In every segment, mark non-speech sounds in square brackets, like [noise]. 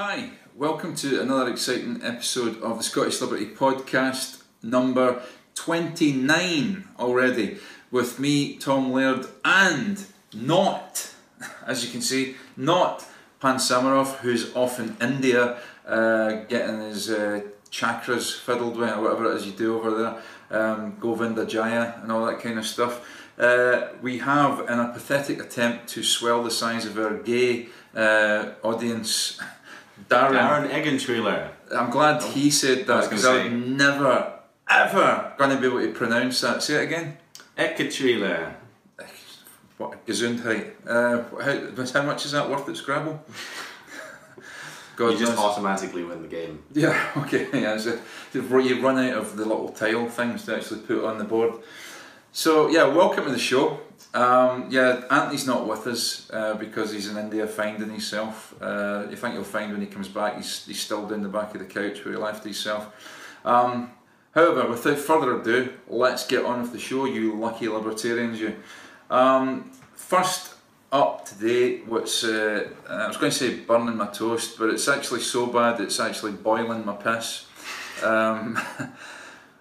Hi, welcome to another exciting episode of the Scottish Liberty Podcast, number 29 already, with me, Tom Laird, and not, [laughs] as you can see, not Pan Samarov, who's off in India uh, getting his uh, chakras fiddled with, or whatever it is you do over there, um, Govinda Jaya, and all that kind of stuff. Uh, we have, in a pathetic attempt to swell the size of our gay uh, audience, [laughs] Darren. Darren. I'm glad he said that because gonna I'm never, ever going to be able to pronounce that. Say it again. Eggentrailer. What Gesundheit. Uh, how, how much is that worth at Scrabble? [laughs] God You just knows. automatically win the game. Yeah, [laughs] okay, yeah. So you run out of the little tile things to actually put on the board. So yeah, welcome to the show. Um, yeah, Anthony's not with us uh, because he's in India finding himself. Uh, you think you'll find when he comes back, he's, he's still down the back of the couch where he left himself. Um, however, without further ado, let's get on with the show, you lucky libertarians, you. Um, first up today, what's uh, I was going to say burning my toast, but it's actually so bad it's actually boiling my piss. [laughs]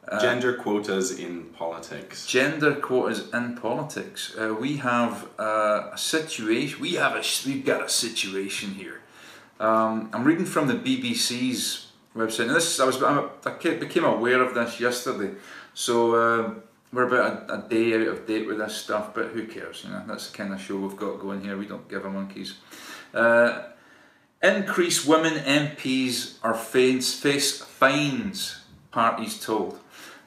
Um, Gender quotas in politics. gender quotas in politics. Uh, we have uh, a situation. We have a we've got a situation here. Um, I'm reading from the BBC's website. Now this I was I ca- became aware of this yesterday, so uh, we're about a, a day out of date with this stuff. But who cares? You know that's the kind of show we've got going here. We don't give a monkeys. Uh, increase women MPs are face face fines. Parties told.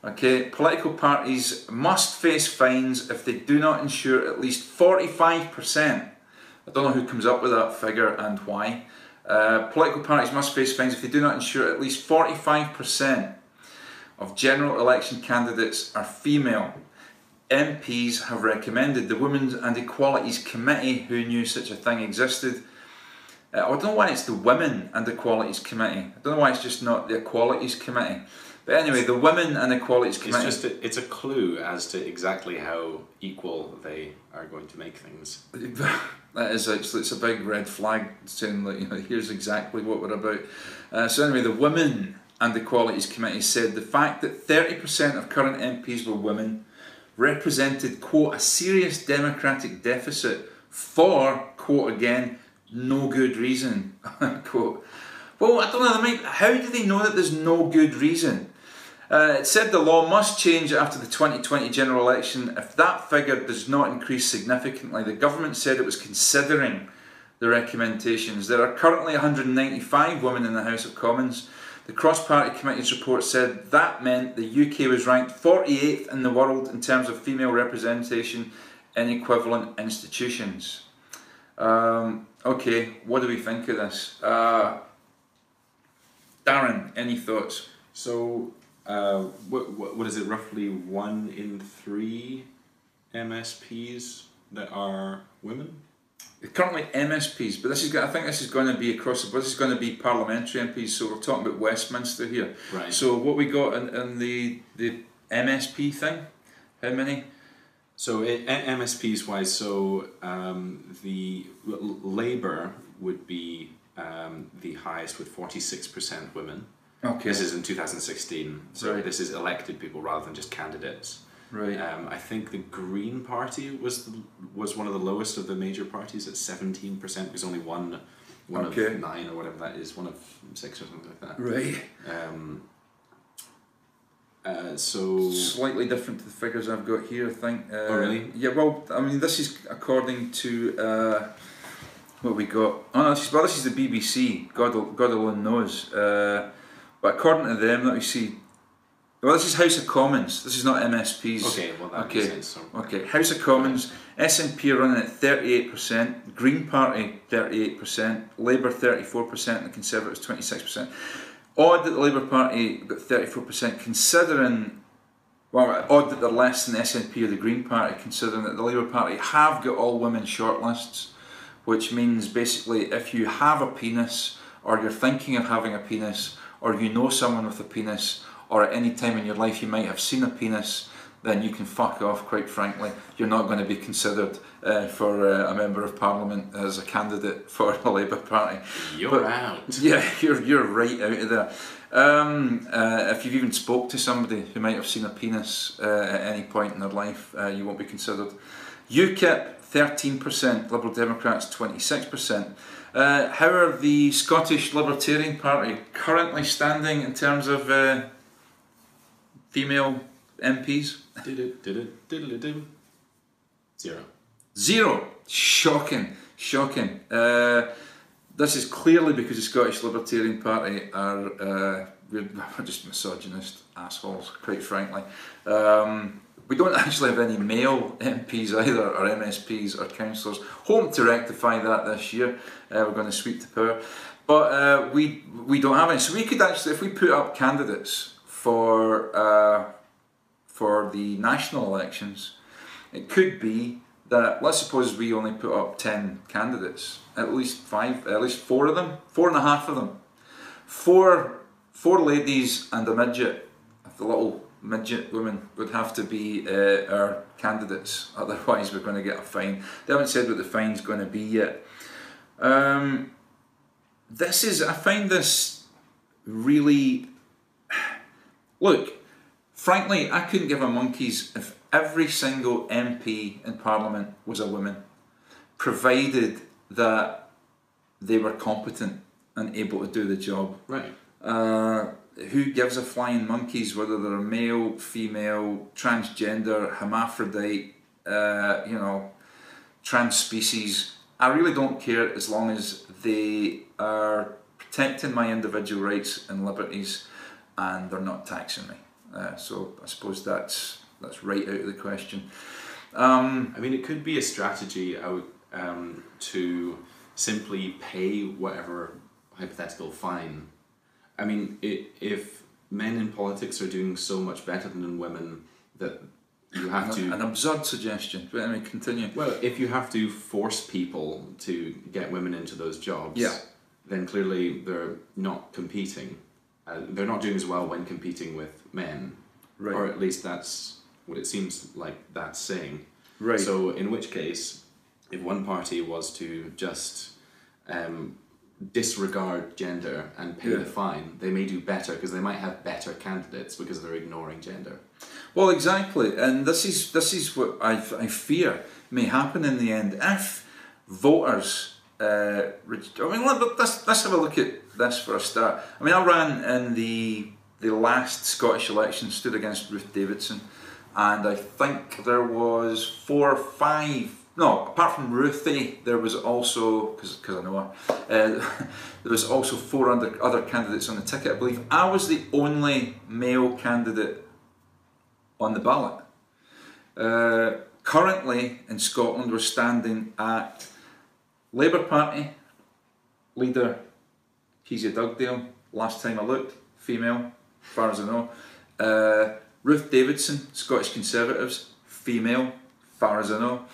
Okay, political parties must face fines if they do not ensure at least 45%. I don't know who comes up with that figure and why. Uh, political parties must face fines if they do not ensure at least 45% of general election candidates are female. MPs have recommended the Women's and Equalities Committee, who knew such a thing existed. Uh, I don't know why it's the Women and Equalities Committee. I don't know why it's just not the Equalities Committee. But anyway, the Women and Equalities It's Committee. just a, it's a clue as to exactly how equal they are going to make things. [laughs] that is actually it's a big red flag saying that you know here's exactly what we're about. Uh, so anyway, the Women and Equalities Committee said the fact that thirty percent of current MPs were women represented quote a serious democratic deficit for quote again no good reason [laughs] quote. Well, I don't know. They might, how do they know that there's no good reason? Uh, it said the law must change after the 2020 general election if that figure does not increase significantly. The government said it was considering the recommendations. There are currently 195 women in the House of Commons. The Cross Party Committee's report said that meant the UK was ranked 48th in the world in terms of female representation in equivalent institutions. Um, okay, what do we think of this? Uh, Darren, any thoughts? So, uh, what, what, what is it? Roughly one in three MSPs that are women. currently MSPs, but this is I think this is going to be across the board. This is going to be parliamentary MPs. So we're talking about Westminster here. Right. So what we got in, in the the MSP thing? How many? So it, MSPs wise, so um, the Labour would be um, the highest with forty six percent women. Okay. This is in two thousand sixteen. So Right. this is elected people rather than just candidates. right. Um, I think the Green Party was the, was one of the lowest of the major parties at seventeen percent because only one one Okay. of nine or whatever that is, one of six or something like that. right. Um, uh, so Slightly different to the figures I've got here. I think. Uh, Oh, really? Yeah. Well, I mean, this is according to. Uh, what we got? Oh no, this is, well, this is the BBC. God, God alone knows. Uh, but according to them, let me see. Well, this is House of Commons. This is not MSPs. okay, well that Okay. makes sense. So. Okay, House of Commons, SNP are running at 38%, Green Party 38%, Labour 34%, and the Conservatives 26%. Odd that the Labour Party got 34% considering, well, odd that they're less than the SNP or the Green Party considering that the Labour Party have got all women shortlists, which means basically if you have a penis or you're thinking of having a penis or you know someone with a penis or at any time in your life you might have seen a penis, then you can fuck off. Quite frankly, you're not going to be considered uh, for uh, a member of parliament as a candidate [laughs] for the Labour Party. You're But- out. [laughs] Yeah, you're you're right out of there. Um, uh, if you've even spoke to somebody who might have seen a penis uh, at any point in their life, uh, you won't be considered. UKIP thirteen percent, Liberal Democrats twenty six percent. Uh, how are the Scottish Libertarian Party currently standing in terms of uh, female MPs? Zero. Zero. Shocking, shocking. Uh, this is clearly because the Scottish Libertarian Party are uh, we're [laughs] just misogynist assholes, quite frankly. Um, we don't actually have any male MPs either, or MSPs or councillors. Hoping to rectify that this year. Uh, we're going to sweep the power, but uh, we we don't have any. So we could actually, if we put up candidates for uh, for the national elections, it could be that let's suppose we only put up ten candidates, at least five, at least four of them, four and a half of them, four four ladies and a midget. The little midget women would have to be uh, our candidates, [laughs] otherwise we're going to get a fine. They haven't said what the fine's going to be yet. Um, this is I find this really [sighs] look. Frankly, I couldn't give a monkey's if every single MP in Parliament was a woman, provided that they were competent and able to do the job. Right. Uh, who gives a flying monkeys whether they're male, female, transgender, hermaphrodite, uh, you know, trans species? I really don't care as long as they are protecting my individual rights and liberties and they're not taxing me. Uh, so I suppose that's that's right out of the question. Um, I mean, it could be a strategy out um, to simply pay whatever hypothetical fine. I mean, i if men in politics are doing so much better than women, that you have to. an absurd suggestion, but anyway, continue. Well, if you have to force people to get women into those jobs, Yeah. then clearly they're not competing. Uh, they're not doing as well when competing with men, Right. or at least that's what it seems like that's saying. Right. So, in which case, if one party was to just um, disregard gender and pay Yeah. the fine, they may do better because they might have better candidates because they're ignoring gender. Well, exactly, and this is this is what I, I fear may happen in the end if voters. Uh, I mean, let, let's let's have a look at this for a start. I mean, I ran in the the last Scottish election, stood against Ruth Davidson, and I think there was four or five. No, apart from Ruthie, there was also because I know her. Uh, [laughs] there was also four other other candidates on the ticket. I believe I was the only male candidate on the ballot. Uh, currently in Scotland, we're standing at Labour Party leader Kezia Dugdale. Last time I looked, female, as far as I know. Uh, Ruth Davidson, Scottish Conservatives, female, far as I know.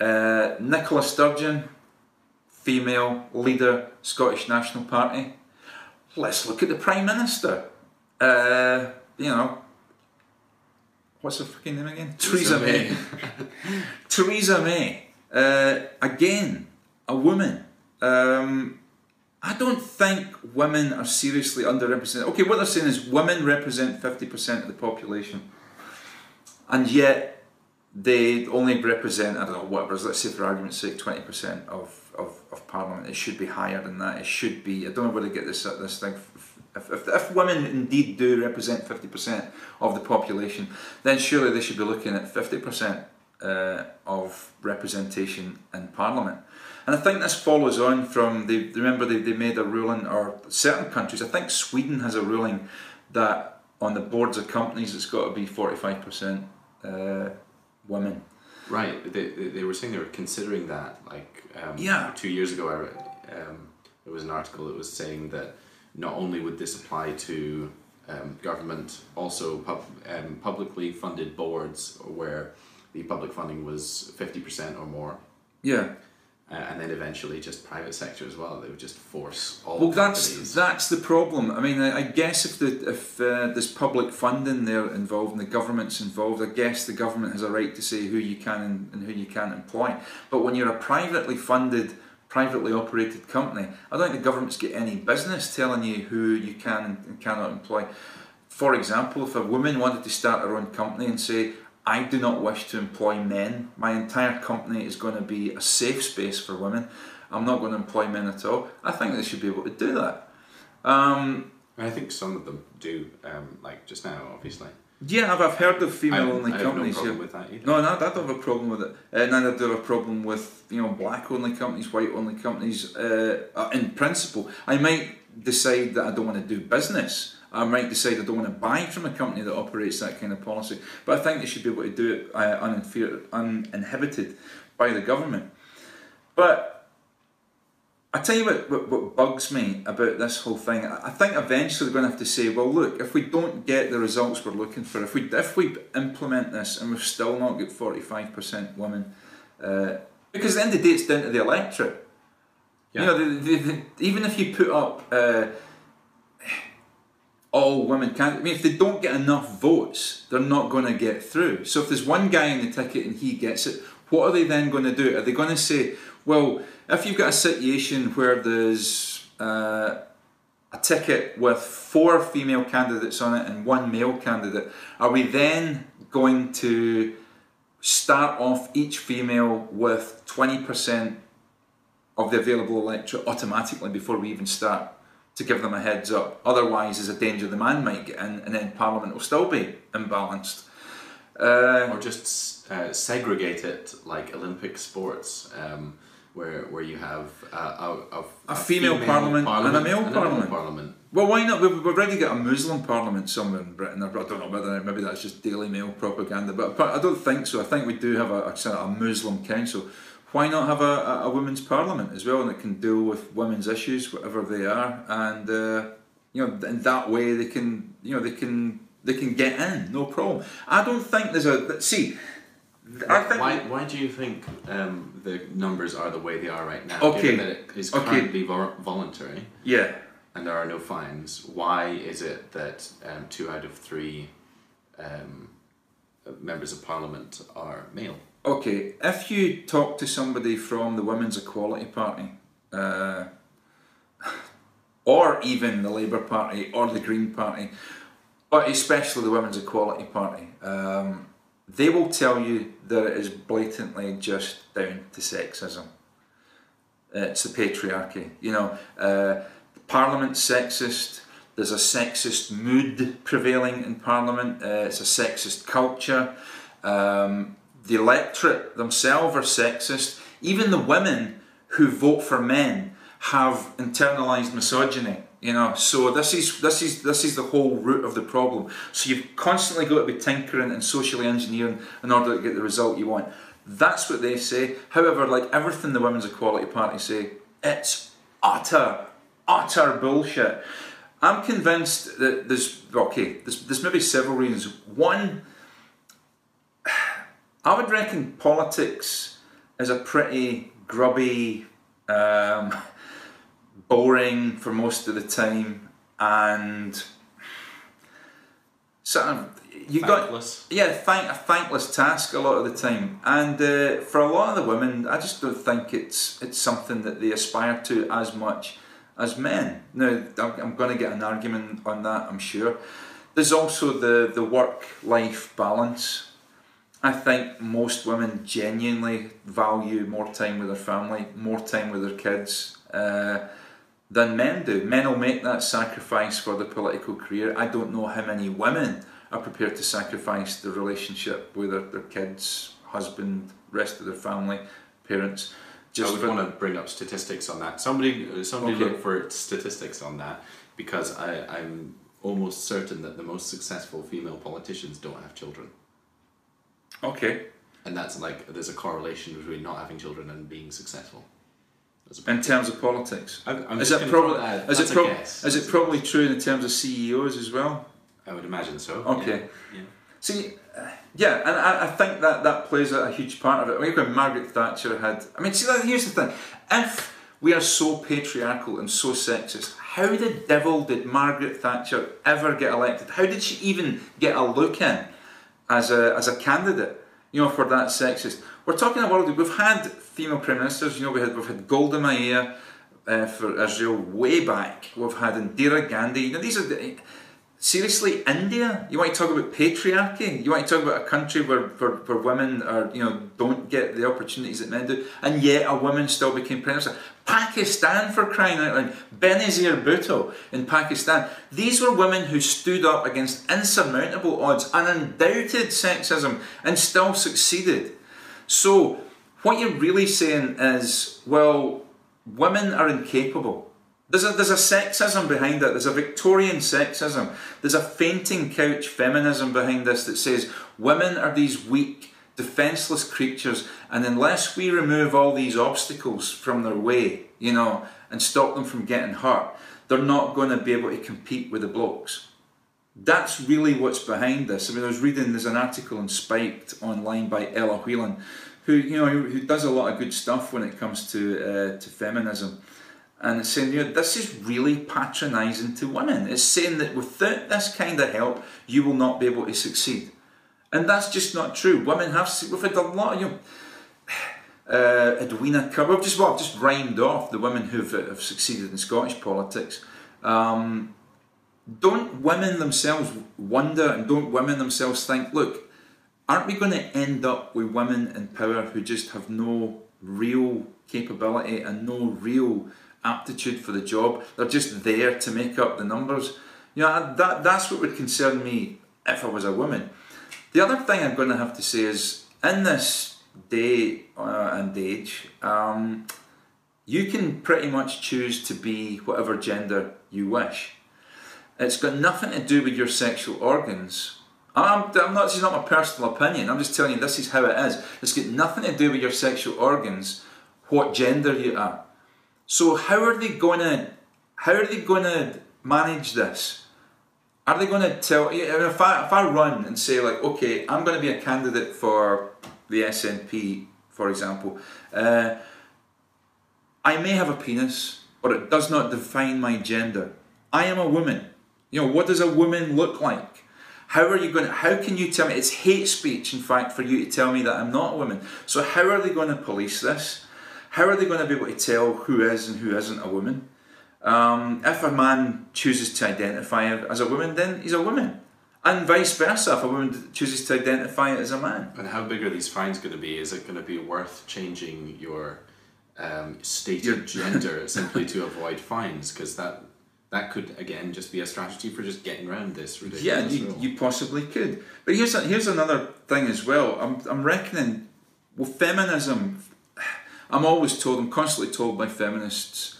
Uh, Nicola Sturgeon, female leader, Scottish National Party. Let's look at the Prime Minister. Uh, you know, what's her fucking name again? Theresa May. [laughs] Theresa May. Uh, again, a woman. Um, I don't think women are seriously underrepresented. Okay, what they're saying is women represent 50% of the population, and yet they only represent, I don't know, whatever, let's say for argument's sake, 20% of, of, of parliament. It should be higher than that. It should be, I don't know where to get this, this thing. If, if, if women indeed do represent 50% of the population, then surely they should be looking at 50% uh, of representation in parliament. And I think this follows on from they remember they, they made a ruling or certain countries. I think Sweden has a ruling that on the boards of companies it's got to be forty five percent uh, women. Right. They, they, were saying they were considering that. Like um, Yeah. two years ago, I read, um, there was an article that was saying that not only would this apply to um, government, also pub, um, publicly funded boards where the public funding was 50% or more, Yeah, uh, and then eventually just private sector as well. They would just force all. Well, that's companies. that's the problem. I mean, I, I guess if the if uh, there's public funding there involved and the government's involved, I guess the government has a right to say who you can and, and who you can't employ. But when you're a privately funded, privately operated company, I don't think the government's got any business telling you who you can and cannot employ. For example, if a woman wanted to start her own company and say, I do not wish to employ men. My entire company is going to be a safe space for women. I'm not going to employ men at all. I think they should be able to do that. Um, I think some of them do, um, like just now, obviously. yeah, I've, I've heard of female-only I have no companies. problem yeah. with that either. No, no, I don't have a problem with it. Uh, neither do I have a problem with you know black-only companies, white-only companies. Uh, uh, in principle, I might decide that I don't want to do business. I might decide I don't want to buy from a company that operates that kind of policy. But I think they should be able to do it uh, uninhibited by the government. But I tell you what, what, what bugs me about this whole thing. I think eventually they're going to have to say, well, look, if we don't get the results we're looking for, if we if we implement this and we've still not got forty five percent women, uh, because at the end of the day, it's down to the electorate. Yeah. You know, the, the, the, even if you put up uh, all women candidates, I mean, if they don't get enough votes, they're not going to get through. So if there's one guy in the ticket and he gets it, what are they then going to do? Are they going to say, well, if you've got a situation where there's uh, a ticket with four female candidates on it and one male candidate, are we then going to start off each female with 20% of the available electorate automatically before we even start to give them a heads up. Otherwise, there's a danger the man might get in, and then Parliament will still be imbalanced. Uh, Or just uh, segregate it like Olympic sports, um, where where you have uh, a, a, A female parliament and a male parliament. parliament. well, why not? We've, already got a Muslim Parliament somewhere in Britain. I don't know whether maybe that's just Daily Mail propaganda, but, I don't think so. I think we do have a, a, sort of a Muslim council. Why not have a, a, women's parliament as well, and it can deal with women's issues, whatever they are, and uh, you know, in that way they can, you know, they can they can get in, no problem. I don't think there's a see. I think why, why do you think um, the numbers are the way they are right now? Okay. Given that it is currently vol- voluntary yeah. and there are no fines, why is it that um, two out of three um, members of parliament are male? Okay, if you talk to somebody from the Women's Equality Party, uh, or even the Labour Party or the Green Party, but especially the Women's Equality Party, um, they will tell you that it is blatantly just down to sexism. It's the patriarchy. You know, uh, Parliament's sexist. There's a sexist mood prevailing in Parliament. Uh, it's a sexist culture. Um, the electorate themselves are sexist. Even the women who vote for men have internalized misogyny. You know, so this is this is this is the whole root of the problem. So you've constantly got to be tinkering and socially engineering in order to get the result you want. That's what they say. However, like everything the Women's Equality Party say, it's utter, utter bullshit. I'm convinced that there's okay. There's, there's maybe several reasons. One, I would reckon politics is a pretty grubby, um, [laughs] boring for most of the time, and sort of you got yeah, thank, a thankless task a lot of the time, and uh, for a lot of the women, I just don't think it's it's something that they aspire to as much as men. Now, I'm, I'm going to get an argument on that, I'm sure. There's also the the work life balance. I think most women genuinely value more time with their family, more time with their kids. Uh, than men do. Men will make that sacrifice for the political career. I don't know how many women are prepared to sacrifice the relationship with their, their kids, husband, rest of their family, parents. I would want to bring up statistics on that. Somebody, somebody Okay. look for statistics on that because I, I'm almost certain that the most successful female politicians don't have children, Okay. and that's like there's a correlation between not having children and being successful. In terms of politics. I'm, I'm Is it probably is it, a prob- guess. is it probably true in terms of CEOs as well? I would imagine so. Okay. Yeah. See, uh, Yeah, and I, I think that that plays a, a huge part of it. I When Margaret Thatcher had, I mean, see, here's the thing: if we are so patriarchal and so sexist, how the devil did Margaret Thatcher ever get elected? How did she even get a look in as a as a candidate? You know, for that sexist. We're talking a world. We've had female prime ministers. You know, we had we've had Golda Meir uh, for Israel way back. We've had Indira Gandhi. You know, these are the, seriously, India? You want to talk about patriarchy? You want to talk about a country where, where, where women are, you know, don't get the opportunities that men do, and yet a woman still became prime minister. Pakistan, for crying out loud, Benazir Bhutto in Pakistan. These were women who stood up against insurmountable odds and undoubted sexism and still succeeded. So, what you're really saying is, well, women are incapable there's a, there's a sexism behind it. There's a Victorian sexism. There's a fainting couch feminism behind this that says women are these weak, defenseless creatures, and unless we remove all these obstacles from their way, you know, and stop them from getting hurt, they're not going to be able to compete with the blokes. That's really what's behind this. I mean, I was reading there's an article in Spiked online by Ella Whelan, who you know who, does a lot of good stuff when it comes to uh, to feminism and saying, you know, this is really patronising to women. It's saying that without this kind of help, you will not be able to succeed. And that's just not true. Women have, we've had a lot of, you know, [sighs] uh, Edwina Currie, we've just, well, I've just rhymed off the women who've have succeeded in Scottish politics. Um, don't women themselves wonder and don't women themselves think, look, aren't we going to end up with women in power who just have no real capability and no real aptitude for the job. They're just there to make up the numbers. You know, that, that's what would concern me if I was a woman. The other thing I'm going to have to say is in this day uh, and age, um, you can pretty much choose to be whatever gender you wish. It's got nothing to do with your sexual organs. I'm, I'm not, this is not my personal opinion, I'm just telling you this is how it is. It's got nothing to do with your sexual organs, what gender you are. So how are they going to how are they going to manage this? Are they going to tell if I if I run and say like okay I'm going to be a candidate for the SNP for example, uh, I may have a penis, but it does not define my gender. I am a woman. You know what does a woman look like? How are you going to, how can you tell me, it's hate speech in fact for you to tell me that I'm not a woman. So how are they going to police this? How are they going to be able to tell who is and who isn't a woman? Um, if a man chooses to identify as a woman, then he's a woman. And vice versa, if a woman chooses to identify as a man. And how big are these fines going to be? Is it going to be worth changing your um, stated [laughs] gender simply to avoid fines? Because that that could again just be a strategy for just getting around this ridiculous Yeah, you, you possibly could. But here's a, here's another thing as well. I'm I'm reckoning well feminism I'm always told, I'm constantly told by feminists,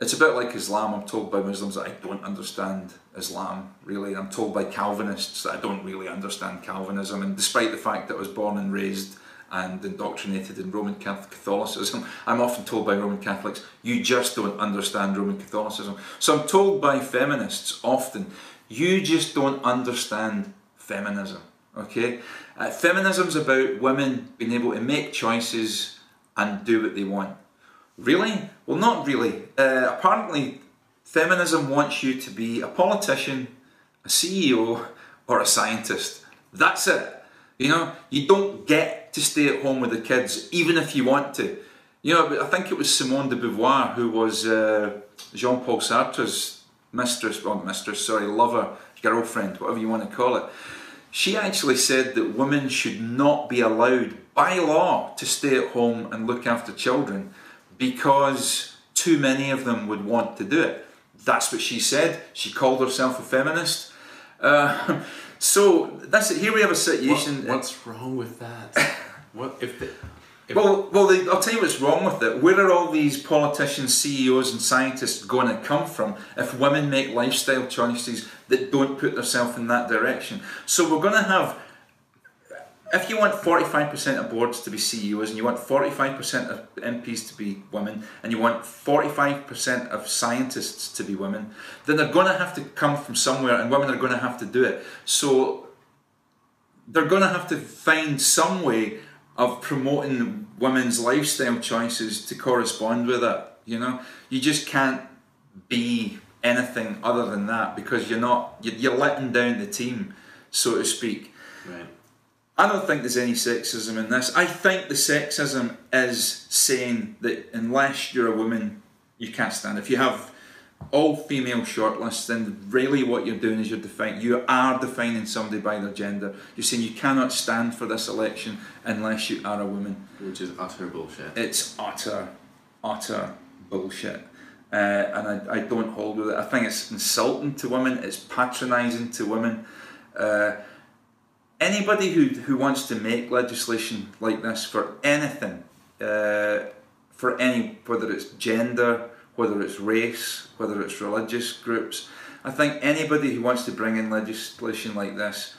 it's a bit like Islam. I'm told by Muslims that I don't understand Islam, really. I'm told by Calvinists that I don't really understand Calvinism. And despite the fact that I was born and raised and indoctrinated in Roman Catholicism, I'm often told by Roman Catholics, you just don't understand Roman Catholicism. So I'm told by feminists often, you just don't understand feminism. Okay? Uh, feminism's about women being able to make choices and do what they want. Really? Well, not really. Uh, apparently, feminism wants you to be a politician, a CEO, or a scientist. That's it. You know, you don't get to stay at home with the kids, even if you want to. You know, I think it was Simone de Beauvoir who was uh, Jean Paul Sartre's mistress, well, mistress, sorry, lover, girlfriend, whatever you want to call it. She actually said that women should not be allowed by law to stay at home and look after children because too many of them would want to do it. That's what she said. She called herself a feminist. Uh, [laughs] so that's it. Here we have a situation. What, what's wrong with that? [laughs] what if the, well, well, I'll tell you what's wrong with it. Where are all these politicians, CEOs, and scientists going to come from if women make lifestyle choices that don't put themselves in that direction? So we're going to have if you want 45% of boards to be CEOs and you want 45% of MPs to be women and you want 45% of scientists to be women, then they're going to have to come from somewhere and women are going to have to do it. So they're going to have to find some way of promoting women's lifestyle choices to correspond with it. You know, you just can't be anything other than that because you're not you're, you're letting down the team, so to speak. Right. I don't think there's any sexism in this. I think the sexism is saying that unless you're a woman, you can't stand. If you have all female shortlists, then really what you're doing is you're defining you are defining somebody by their gender. You're saying you cannot stand for this election unless you are a woman. Which is utter bullshit. It's utter, utter bullshit. Uh, and I, I don't hold with it. I think it's insulting to women, it's patronising to women. Uh, anybody who, who wants to make legislation like this for anything, uh, for any, whether it's gender, whether it's race, whether it's religious groups, I think anybody who wants to bring in legislation like this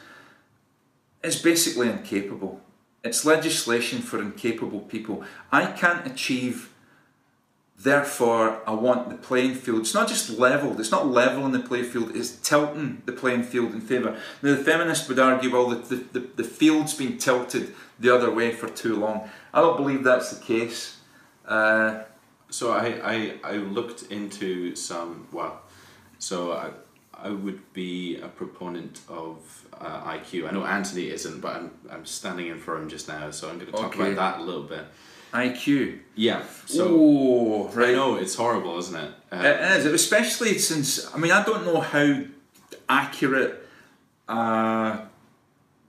is basically incapable. It's legislation for incapable people. I can't achieve Therefore, I want the playing field. It's not just leveled. It's not leveling the playing field. It's tilting the playing field in favour. Now, the feminists would argue, well, the, the, the field's been tilted the other way for too long. I don't believe that's the case. Uh, so I, I, I looked into some, well, so I, I would be a proponent of uh, IQ. I know Anthony isn't, but I'm, I'm standing in for him just now, so I'm going to talk Okay. about that a little bit. IQ. Yeah, so oh, I know it's horrible, isn't it? Uh, It is, especially since I mean I don't know how accurate uh,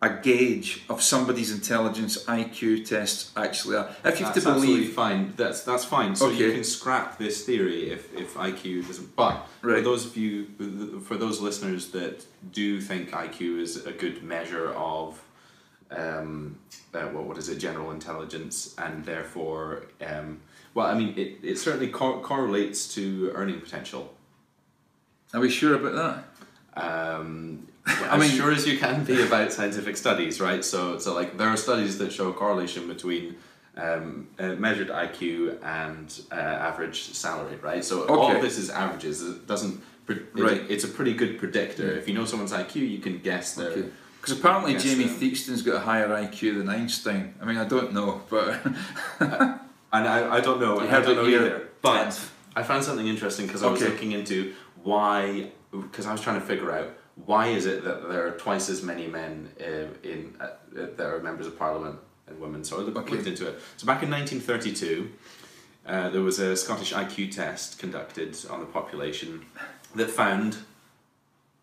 a gauge of somebody's intelligence IQ tests actually are. If you have That's to believe, fine. That's that's fine. So you can scrap this theory if, if IQ doesn't. But for those of you, for those listeners that do think IQ is a good measure of, um, uh, what what is it, general intelligence, and therefore, um, well, I mean, it it certainly cor- correlates to earning potential. are we sure about that? Um, I mean- sure as you can be about scientific studies, right? So, so like there are studies that show a correlation between um, uh, measured IQ and uh, average salary, right? So all of this is averages. It doesn't. It- Right. it's a pretty good predictor. If you know someone's IQ, you can guess their. Okay. Because apparently Jamie um, Theakston's got a higher IQ than Einstein. I mean, I don't know, but [laughs] And I, I don't know. I don't know either. But I found something interesting because I was looking into why. Because I was trying to figure out why is it that there are twice as many men uh, in uh, that are members of parliament and women. So I looked, Okay. into it. So back in nineteen thirty two. Uh, there was a Scottish IQ test conducted on the population that found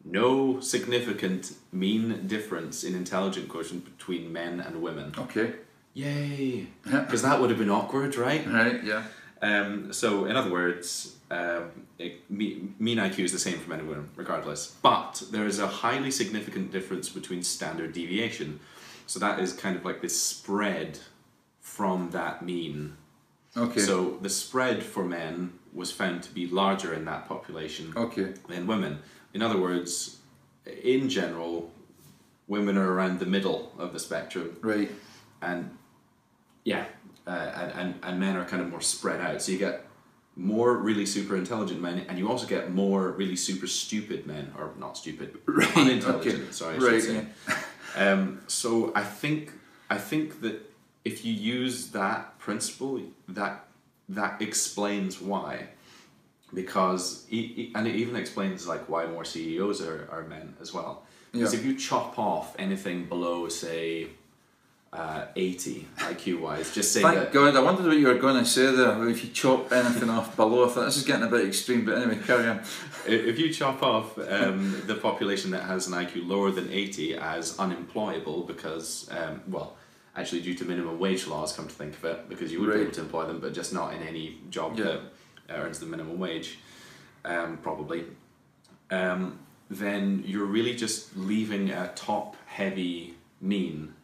no significant mean difference in intelligent quotient between men and women. okay, Yay! Because that would have been awkward, right? right, yeah, Um, so, in other words, um, it, mean IQ is the same for men and women, regardless. But there is a highly significant difference between standard deviation. So, that is kind of like this spread from that mean. okay, So, the spread for men was found to be larger in that population okay, than women. In other words, in general, women are around the middle of the spectrum right, and yeah, uh, and, and and men are kind of more spread out. So you get more really super intelligent men, and you also get more really super stupid men, or not stupid, [laughs] Right, unintelligent. okay. Sorry, I Right, should say. Um, so I think I think that if you use that principle, that that explains why. Because and it even explains like why more CEOs are, are men as well. Because Yeah. if you chop off anything below say uh, 80 IQ wise, just saying. Thank that God, I wondered what you were going to say there. If you chop anything off below, I thought this is getting a bit extreme, but anyway, carry on. if you chop off um, the population that has an IQ lower than 80 as unemployable because, um, well, actually due to minimum wage laws, come to think of it, because you would be able to employ them, but just not in any job Yeah. that earns the minimum wage, um, probably, um, then you're really just leaving a top heavy mean.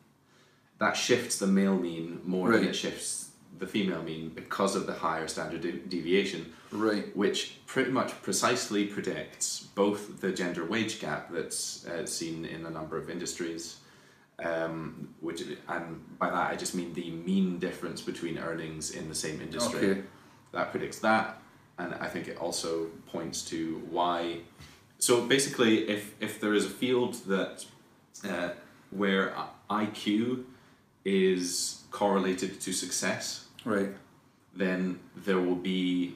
That shifts the male mean more than it shifts the female mean because of the higher standard de- deviation Right, which pretty much precisely predicts both the gender wage gap that's uh, seen in a number of industries, um, which and by that I just mean the mean difference between earnings in the same industry. okay, That predicts that, and I think it also points to why. So basically, if if there is a field that uh, where IQ is correlated to success, Right. then there will be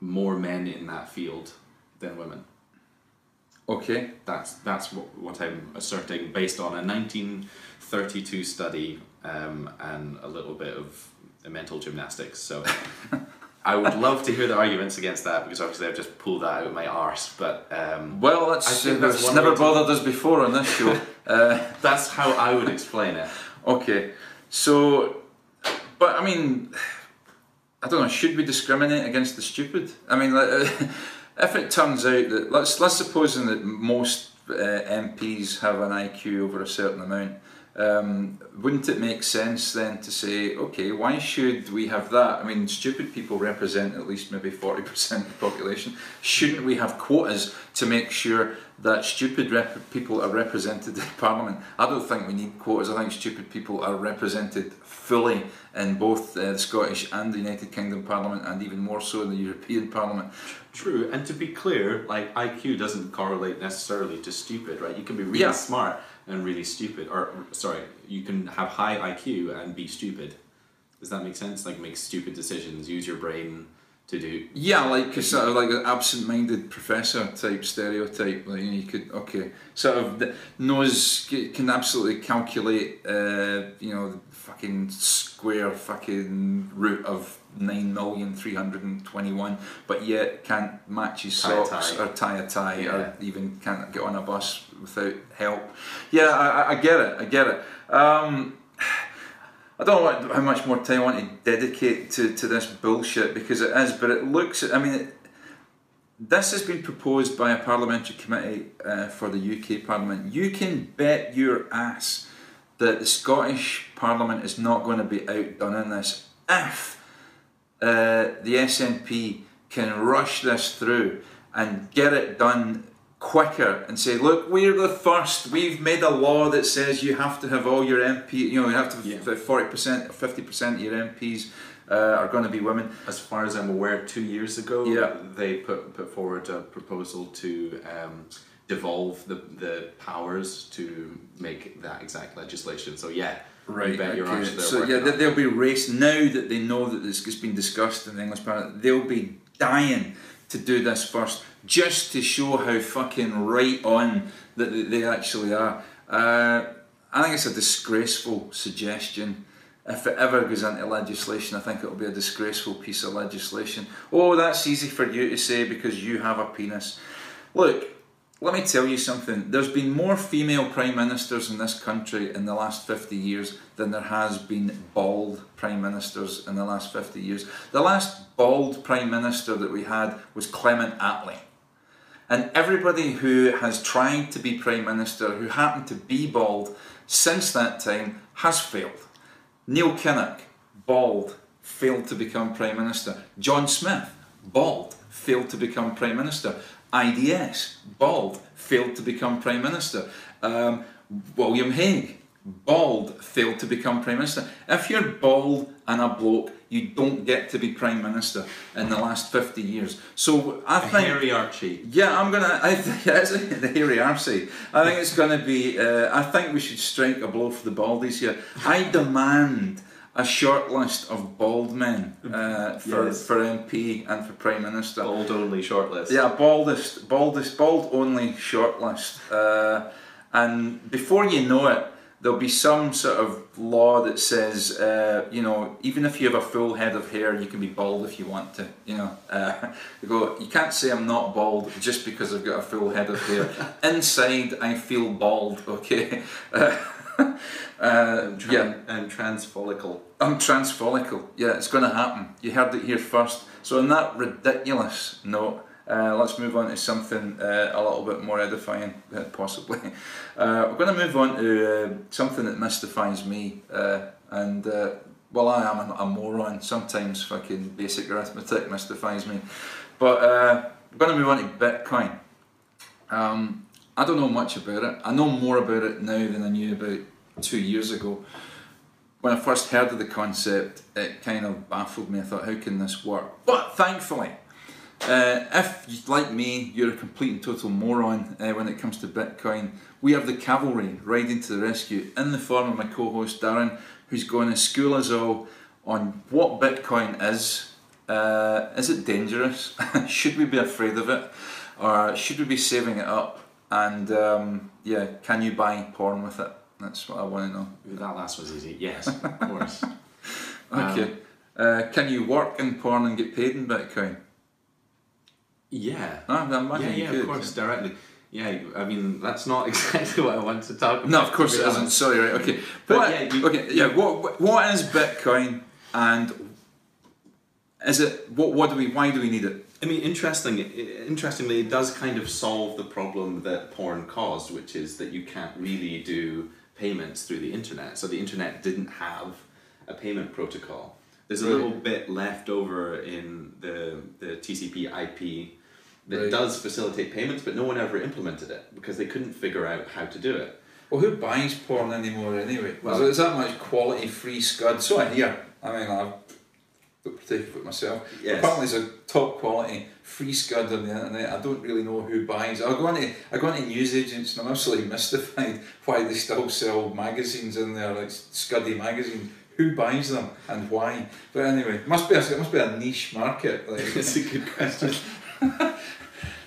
more men in that field than women. Okay. That's that's what, what I'm asserting based on a 1932 study um, and a little bit of mental gymnastics. So [laughs] I would love to hear the arguments against that because obviously I've just pulled that out of my arse. But um, Well, I that's, think that's never bothered us before on this show. [laughs] uh, that's how I would explain it. Okay. So, but I mean, I don't know. Should we discriminate against the stupid? I mean, [laughs] if it turns out that let's let's suppose that most uh, MPs have an IQ over a certain amount. Um, wouldn't it make sense then to say, okay, why should we have that? I mean, stupid people represent at least maybe 40% of the population. Shouldn't we have quotas to make sure that stupid people are represented in [laughs] Parliament? I don't think we need quotas. I think stupid people are represented fully in both uh, the Scottish and the United Kingdom Parliament, and even more so in the European Parliament. True, and to be clear, like IQ doesn't correlate necessarily to stupid, right? You can be really Yeah. smart and really stupid, or sorry, you can have high IQ and be stupid. Does that make sense? Like make stupid decisions, use your brain to do. Yeah, like a sort of like an absent-minded professor type stereotype. Like you, know, you could okay, sort of the, knows can absolutely calculate, uh, you know, the fucking square fucking root of nine million three hundred and twenty-one, but yet can't match his Tie socks tie. or tie a tie, Yeah. or even can't get on a bus without help. Yeah, I, I- I get it. I get it. Um, I don't know how much more time I want to dedicate to, to this bullshit because it is, but it looks. I mean, it, this has been proposed by a parliamentary committee uh, for the UK Parliament. You can bet your ass that the Scottish Parliament is not going to be outdone in this if uh, the SNP can rush this through and get it done quicker and say, look, we're the first. We've made a law that says you have to have all your MP, you know, you have to Yeah. have forty percent or fifty percent of your MPs uh, are going to be women. As far as I'm aware, two years ago, Yeah. they put put forward a proposal to um, devolve the the powers to make that exact legislation. So yeah, bet okay. So yeah, they, they'll be raced now that they know that this has been discussed in the English Parliament. They'll be dying to do this first, just to show how fucking right on that they- actually are. Uh, I think it's a disgraceful suggestion. If it ever goes into legislation, I think it'll be a disgraceful piece of legislation. Oh, that's easy for you to say because you have a penis. Look, let me tell you something. There's been more female prime ministers in this country in the last 50 years than there has been bald prime ministers in the last 50 years. The last bald prime minister that we had was Clement Attlee. And everybody who has tried to be prime minister, who happened to be bald since that time, has failed. Neil Kinnock, bald, failed to become prime minister. John Smith, bald, failed to become prime minister. IDS, bald, failed to become prime minister. Um, William Hague, bald, failed to become prime minister. If you're bald and a bloke, you don't get to be prime minister in the last 50 years. So I think. hairy Archie. Yeah, I'm gonna. I [laughs] think it's the hairy arse. I think it's gonna be. Uh, I think we should strike a blow for the baldies here. I demand a short list of bald men uh, for Yes. for MP and for prime minister. Bald only shortlist. Yeah, baldest, baldest, bald only short list. Uh, and before you know it, there'll be some sort of law that says, uh, you know, even if you have a full head of hair, you can be bald if you want to. You know, uh, [laughs] you go. You can't say I'm not bald just because I've got a full head of hair. [laughs] Inside, I feel bald. Okay. Uh, [laughs] uh, Tran- yeah. And trans follicle. I'm trans follicle. Yeah, it's going to happen. You heard it here first. So, on that ridiculous note, uh, let's move on to something uh, a little bit more edifying, [laughs] possibly. Uh, we're going to move on to uh, something that mystifies me. Uh, and, uh, well, I am a, a moron. Sometimes fucking basic arithmetic mystifies me. But we're going to move on to Bitcoin. Um, I don't know much about it. I know more about it now than I knew about two years ago when I first heard of the concept, it kind of baffled me. I thought, how can this work? But thankfully, Uh, if, like me, you're a complete and total moron uh, when it comes to Bitcoin, we have the cavalry riding to the rescue in the form of my co host Darren, who's going to school us all on what Bitcoin is. Uh, is it dangerous? [laughs] should we be afraid of it? Or should we be saving it up? And um, yeah, can you buy porn with it? That's what I want to know. That last was easy. Yes, of course. [laughs] Um, Okay. uh, can you work in porn and get paid in Bitcoin? Yeah. Ah, I imagine Yeah, yeah, of course, directly. Yeah, I mean that's not [laughs] exactly what I want to talk about. No, of course it be isn't. Sorry, right? Okay, But what, yeah, you- okay, yeah. What what is Bitcoin, and is it what? What do we? Why do we need it? I mean, interesting. Interestingly, it does kind of solve the problem that porn caused, which is that you can't really do payments through the internet. So the internet didn't have a payment protocol. There's a little bit left over in the the TCP IP that Right. does facilitate payments, but no one ever implemented it because they couldn't figure out how to do it. Well, who buys porn anymore anyway? Well- is that much quality free scud? So I hear. I mean, I've taken it myself. Yes. Apparently, there's a top quality free scud on the internet. I don't really know who buys. I go into I go into news agents and I'm absolutely [laughs] mystified why they still sell magazines in there like Scuddy magazines. Who buys them and why? But anyway, it must be a, it must be a niche market. Like. [laughs] It's a good question. [laughs]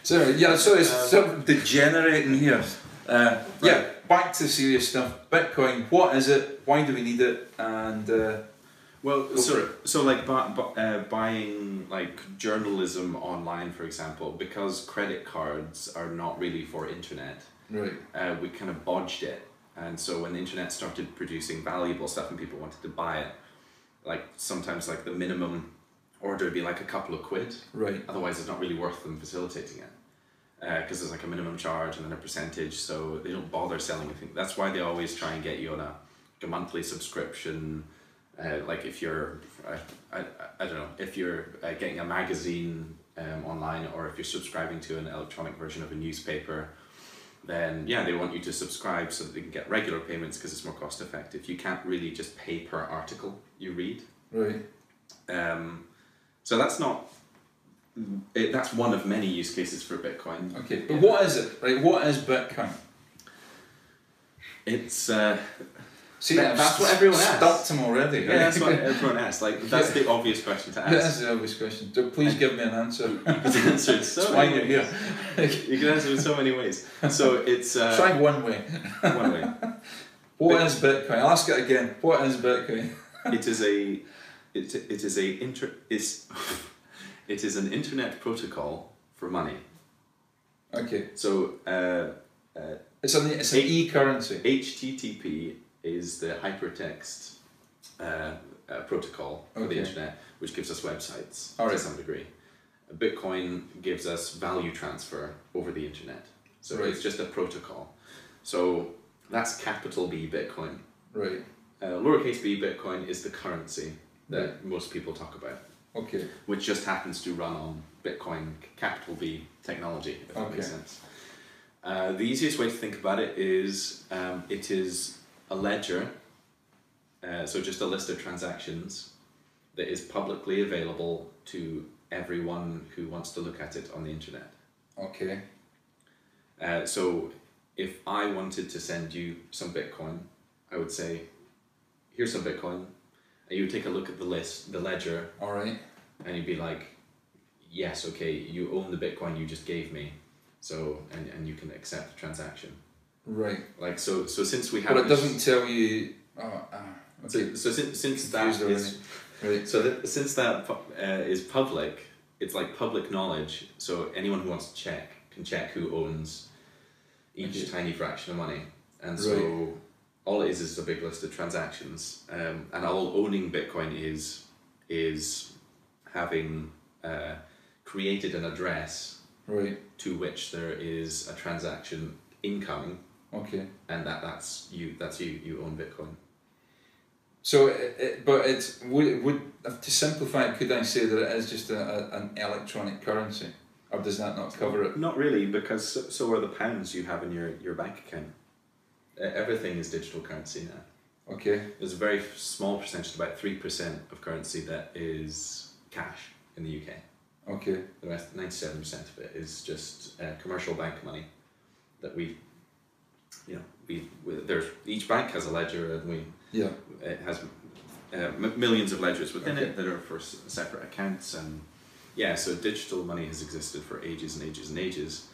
So yeah, so it's Um, sort of degenerating here. Uh, yeah, back to serious stuff. Bitcoin, what is it? Why do we need it? And uh, Well, Go so so like bu- bu- uh, buying like journalism online, for example, because credit cards are not really for internet. right, uh, we kind of bodged it. And so when the internet started producing valuable stuff and people wanted to buy it, like sometimes like the minimum order would be like a couple of quid. right, Otherwise, it's not really worth them facilitating it because there's like a minimum charge and then a percentage. So they don't bother selling anything. That's why they always try and get you on a, a monthly subscription. Uh, like if you're, I, I, I don't know, if you're uh, getting a magazine um, online or if you're subscribing to an electronic version of a newspaper, then yeah, they want you to subscribe so that they can get regular payments because it's more cost effective. You can't really just pay per article you read. right. Um, so that's not. It, that's one of many use cases for Bitcoin. Okay, but what is it? Right, what is Bitcoin? It's uh, See, That- that's what everyone asks. Stumped him already. yeah, that's what [laughs] everyone asks. Like that's the obvious question to ask. That's the obvious question. So please give me an answer. [laughs] You can answer it so That's why you're here. ways. You can answer it in so many ways. So it's uh, Try one way. one way. [laughs] What is Bitcoin? I'll ask it again. What is Bitcoin? It is a it, it is a inter is [laughs] it is an internet protocol for money. Okay, So uh, uh, it's an it's an e currency. HTTP is the hypertext uh, uh, protocol for the internet, which gives us websites All to right. some degree. Bitcoin gives us value transfer over the internet. So Right. it's just a protocol. So that's capital B Bitcoin. Right. Uh, lowercase b Bitcoin is the currency that most people talk about, Okay. which just happens to run on Bitcoin capital B technology, if that makes sense. Uh, the easiest way to think about it is um, it is a ledger, uh, so just a list of transactions that is publicly available to everyone who wants to look at it on the internet. Okay. Uh, so if I wanted to send you some Bitcoin, I would say, here's some Bitcoin. And you would take a look at the list, the ledger, All right. and you'd be like, yes, okay, you own the Bitcoin you just gave me. So, and, and you can accept the transaction. Right. Like, so, so since we have But it this- doesn't tell you. Oh, ah, okay. So, so since, since that is, Right. so that, since that uh, is public, it's like public knowledge. So anyone who wants to check can check who owns each Okay. tiny fraction of money, and so all it is is a big list of transactions. Um, and all owning Bitcoin is is having uh, created an address Right. to which there is a transaction incoming, Okay. and that that's you. That's you. You own Bitcoin. So, it, it, but it's would would to simplify it, could I say that it is just a, a, an electronic currency, or does that not cover it? Not really, because so, so are the pounds you have in your, your bank account. Everything is digital currency now. Okay. There's a very small percentage, about 3% of currency that is cash in the UK. Okay. The rest, ninety-seven percent of it is just uh, commercial bank money that we, you know, we, we there's each bank has a ledger and we Yeah. it has uh, m- millions of ledgers within Okay. it that are for s- separate accounts and yeah so digital money has existed for ages and ages and ages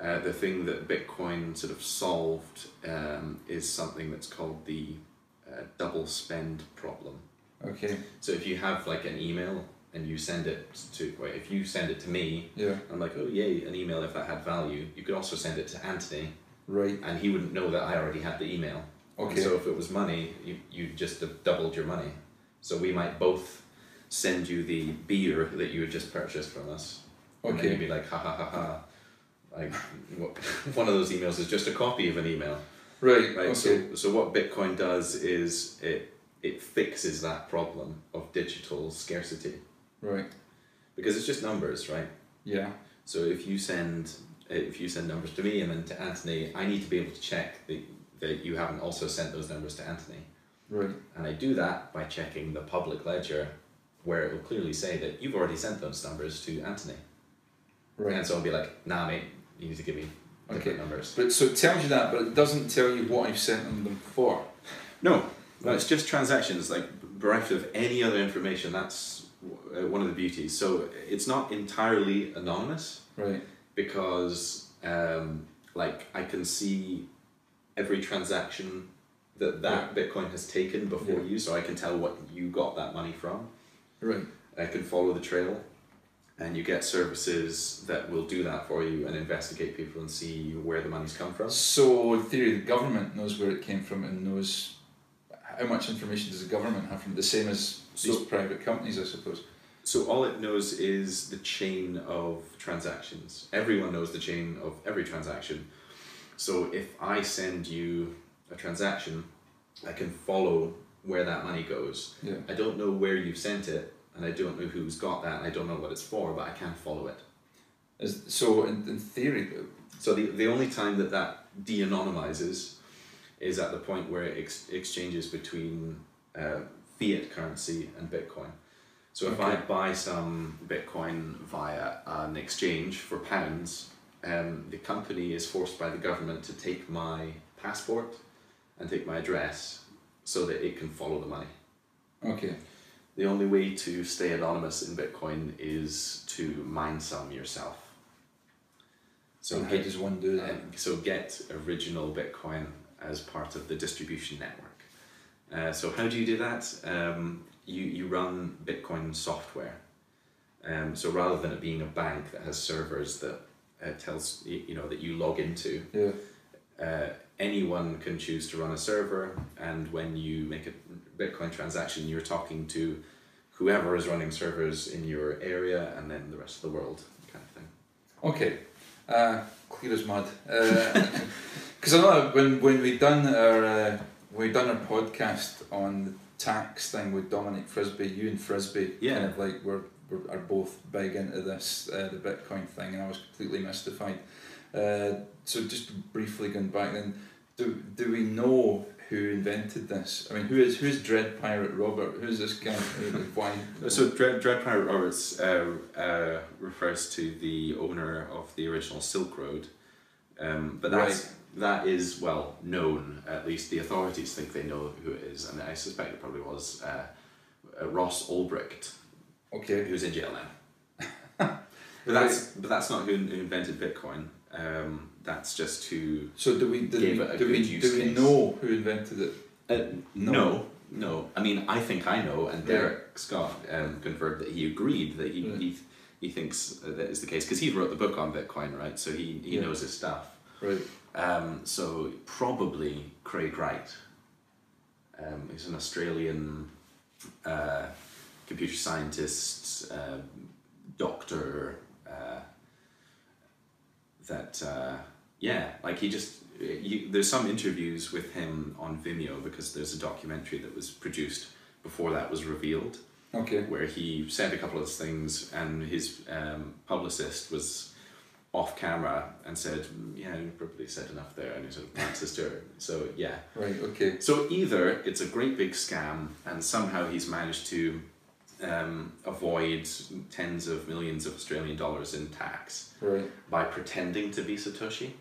uh, the thing that bitcoin sort of solved um, is something that's called the uh, double spend problem Okay. so if you have like an email and you send it to well, if you send it to me Yeah. i'm like oh yay an email if that had value you could also send it to anthony Right. and he wouldn't know that i already had the email and Okay. so if it was money, you you just have doubled your money. So we might both send you the beer that you had just purchased from us. And Okay. you'd be like, ha ha ha ha. Like [laughs] one of those emails is just a copy of an email, Right. right? Okay. So so what Bitcoin does is it it fixes that problem of digital scarcity Right. because it's just numbers, right? Yeah. So if you send if you send numbers to me and then to Anthony, I need to be able to check that that you haven't also sent those numbers to Anthony. Right. And I do that by checking the public ledger where it will clearly say that you've already sent those numbers to Anthony. Right. And so I'll be like, nah, mate, you need to give me different Okay. numbers. But so it tells you that, but it doesn't tell you what I've sent them them for. No, no, it's just transactions, like bereft of any other information. That's uh, one of the beauties. So it's not entirely anonymous Right. because, um, like, I can see every transaction that that Bitcoin has taken before Yeah. you, so I can tell what you got that money from. Right. I can follow the trail, and you get services that will do that for you and investigate people and see where the money's come from. So in theory, the government knows where it came from and knows how much information does the government have from it. The same as these So- private companies, I suppose. So all it knows is the chain of transactions. Everyone knows the chain of every transaction. So if I send you a transaction, I can follow where that money goes. Yeah. I don't know where you've sent it, and I don't know who's got that, and I don't know what it's for, but I can follow it. Is, so in, in theory, So the, the only time that that de-anonymizes is at the point where it ex- exchanges between uh, fiat currency and Bitcoin. So if I buy some Bitcoin via an exchange for pounds, um, the company is forced by the government to take my passport and take my address so that it can follow the money. okay. The only way to stay anonymous in Bitcoin is to mine some yourself. So and how get- does one do that? um, so get original Bitcoin as part of the distribution network. Uh, so how do you do that? Um, you, you run Bitcoin software. Um, so rather than it being a bank that has servers that uh, tells you, you know that you log into, Yeah. uh, anyone can choose to run a server, and when you make a Bitcoin transaction, you're talking to whoever is running servers in your area, and then the rest of the world, kind of thing. Okay, uh, clear as mud. [laughs] Because I know when when we done our uh, we done our podcast on the tax thing with Dominic Frisby, you and Frisby, Yeah. kind of like we're, we're are both big into this uh, the Bitcoin thing, and I was completely mystified. Uh, so just briefly going back then, do do we know who invented this? I mean, who is who's Dread Pirate Robert? Who's this guy? Why? So Dread, Dread Pirate Roberts uh, uh, refers to the owner of the original Silk Road, um, but that's that is well known. At least the authorities think they know who it is, and I suspect it probably was uh, uh, Ross Ulbricht, Okay. who's in jail now. [laughs] but that's but that's not who who invented Bitcoin. Um, that's just who. So do we do Gave we, it a do we, good use do we know who invented it? Uh, No. no. no, I mean, I think I know, and. Derek Scott um, confirmed that he agreed that he Right. he, he thinks that is the case because he wrote the book on Bitcoin, right? So he, he Yeah. knows his stuff. Right. Um, so probably Craig Wright. Um, he's an Australian uh, computer scientist, uh, doctor. Uh, that uh, yeah, like he just you, there's some interviews with him on Vimeo because there's a documentary that was produced before that was revealed Okay. where he said a couple of things and his um, publicist was off camera and said, "Mm, yeah, you probably said enough there, and he sort of answers to her. So yeah. Right. Okay. So either it's a great big scam and somehow he's managed to um, avoid tens of millions of Australian dollars in tax Right. by pretending to be Satoshi,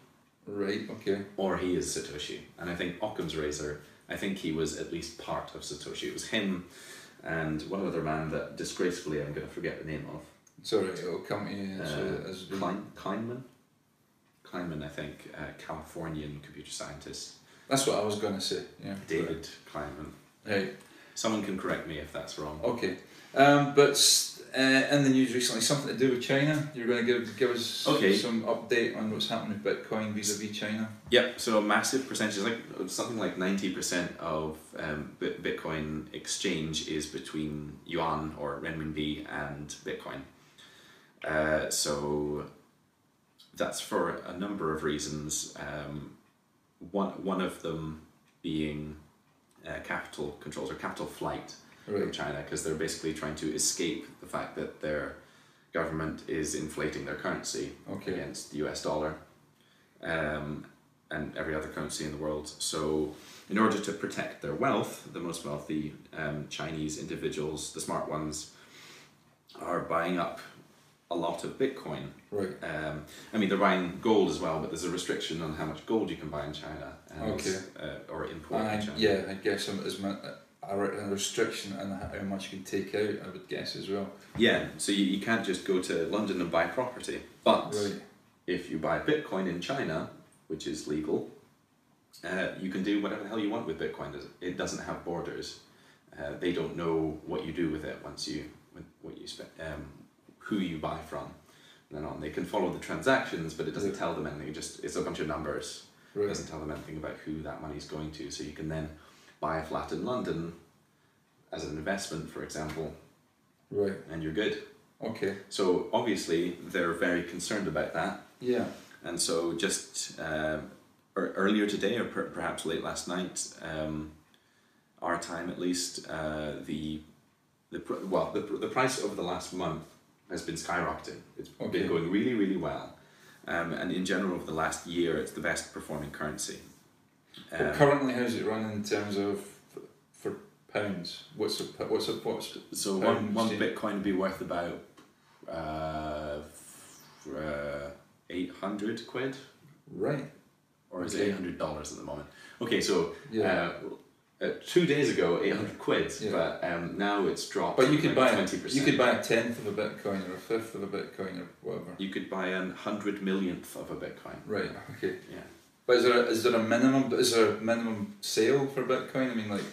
Right. Okay. or he is Satoshi. And I think Occam's razor, I think he was at least part of Satoshi. It was him and one other man that disgracefully I'm going to forget the name of. Sorry. It'll come to you as, Uh, as Klein, Kleinman? Kleinman, I think, uh, Californian computer scientist. That's what I was going to say. Yeah. David Kleinman. Right. Someone can correct me if that's wrong. Okay. Um, but uh, in the news recently, something to do with China. You're going to give give us Okay. some update on what's happening with Bitcoin vis-a-vis China. Yep, so a massive percentage, like something like 90% of um, Bit- Bitcoin exchange is between yuan or renminbi and Bitcoin. Uh, so that's for a number of reasons. Um, one, one of them being uh, capital controls or capital flight Right. China because they're basically trying to escape the fact that their government is inflating their currency Okay. against the US dollar um, and every other currency in the world. So, in order to protect their wealth, the most wealthy um, Chinese individuals, the smart ones, are buying up a lot of Bitcoin. Right. Um, I mean, they're buying gold as well, but there's a restriction on how much gold you can buy in China and, Okay. uh, or import China. yeah, I guess as is a, a restriction on how much you can take out. I would guess as well. Yeah, so you, you can't just go to London and buy property. But Right. if you buy Bitcoin in China, which is legal, uh, you can do whatever the hell you want with Bitcoin. It doesn't have borders. Uh, they don't know what you do with it once you what you spend, um, who you buy from, and then on. They can follow the transactions, but it doesn't tell them anything. It just it's a bunch of numbers. It doesn't tell them anything about who that money's going to. So you can then buy a flat in London as an investment, for example, Right. and you're good. Okay. So obviously they're very concerned about that. Yeah. And so just um, ear- earlier today, or per- perhaps late last night, um, our time at least, uh, the the pr- well the, pr- the price over the last month has been skyrocketing. It's Okay. been going really really well, um, and in general over the last year, it's the best performing currency. But Um, currently, how's it running in terms of for pounds? What's a what's a what's so one one? Bitcoin would be worth about uh, uh, eight hundred quid. right? or is it eight hundred dollars at the moment? Okay, so Yeah. uh, uh, two days ago, eight hundred quid, Yeah. but um, now it's dropped. But you could buy 20%. you could buy a tenth of a bitcoin or a fifth of a bitcoin or whatever. You could buy a hundred millionth of a Bitcoin. Right. Okay. Yeah. But is there a, is there a minimum? Is there a minimum sale for bitcoin? I mean, like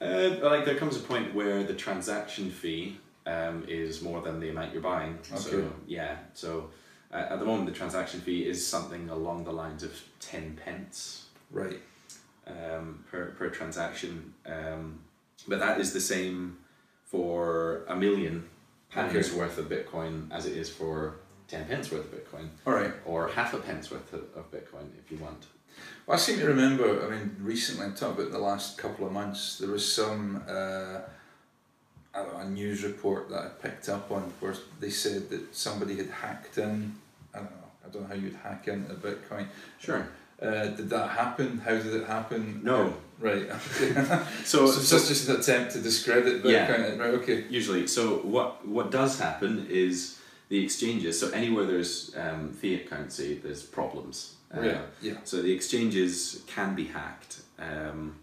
Uh, like there comes a point where the transaction fee um, is more than the amount you're buying. Okay. So yeah, so uh, at the moment the transaction fee is something along the lines of ten pence. right. um, per, per transaction. Um, but that is the same for a million pounds Okay. worth of Bitcoin as it is for 10 pence worth of Bitcoin, All right. or half a pence worth of Bitcoin if you want. Well, I seem to remember. I mean, recently, I'm talking about the last couple of months. There was some uh, know, a news report that I picked up on where they said that somebody had hacked in. I don't know. I don't know how you'd hack into Bitcoin. Sure. Uh, did that happen? How did it happen? No. Right. [laughs] [laughs] So, so, so it's just an attempt to discredit Bitcoin. Yeah. Right. Okay. usually, so what, what does happen is the exchanges, so anywhere there's um, fiat currency, there's problems. Uh, yeah. Yeah. So the exchanges can be hacked. Um,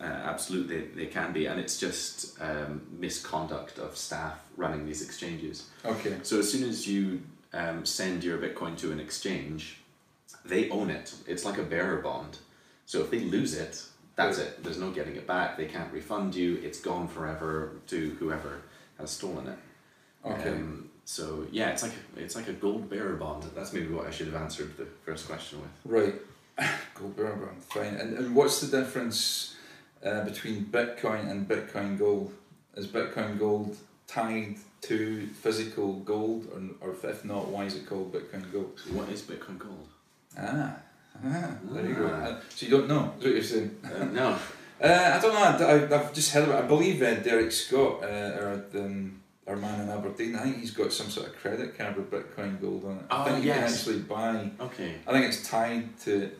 uh, absolutely, they can be, and it's just um, misconduct of staff running these exchanges. Okay. So as soon as you um, send your Bitcoin to an exchange, they own it. It's like a bearer bond. So if they lose it, that's it. There's no getting it back. They can't refund you. It's gone forever to whoever has stolen it. Okay. Um, so yeah, it's like a, it's like a gold bearer bond. That's maybe what I should have answered the first question with. Right. [laughs] Gold bearer bond. Fine. And and what's the difference uh, between Bitcoin and Bitcoin Gold? Is Bitcoin Gold tied to physical gold, or, or if not, why is it called Bitcoin Gold? What is Bitcoin Gold? Ah. Ah, there you go. Ah. Uh, so you don't know, is what you're saying? Uh, no. [laughs] Uh, I don't know. I, I- I've just heard about. I believe uh, Derek Scott, uh, or um, our man in Aberdeen. I think he's got some sort of credit card with Bitcoin Gold on it. I Oh, think you can actually buy. Okay. I think it's tied to.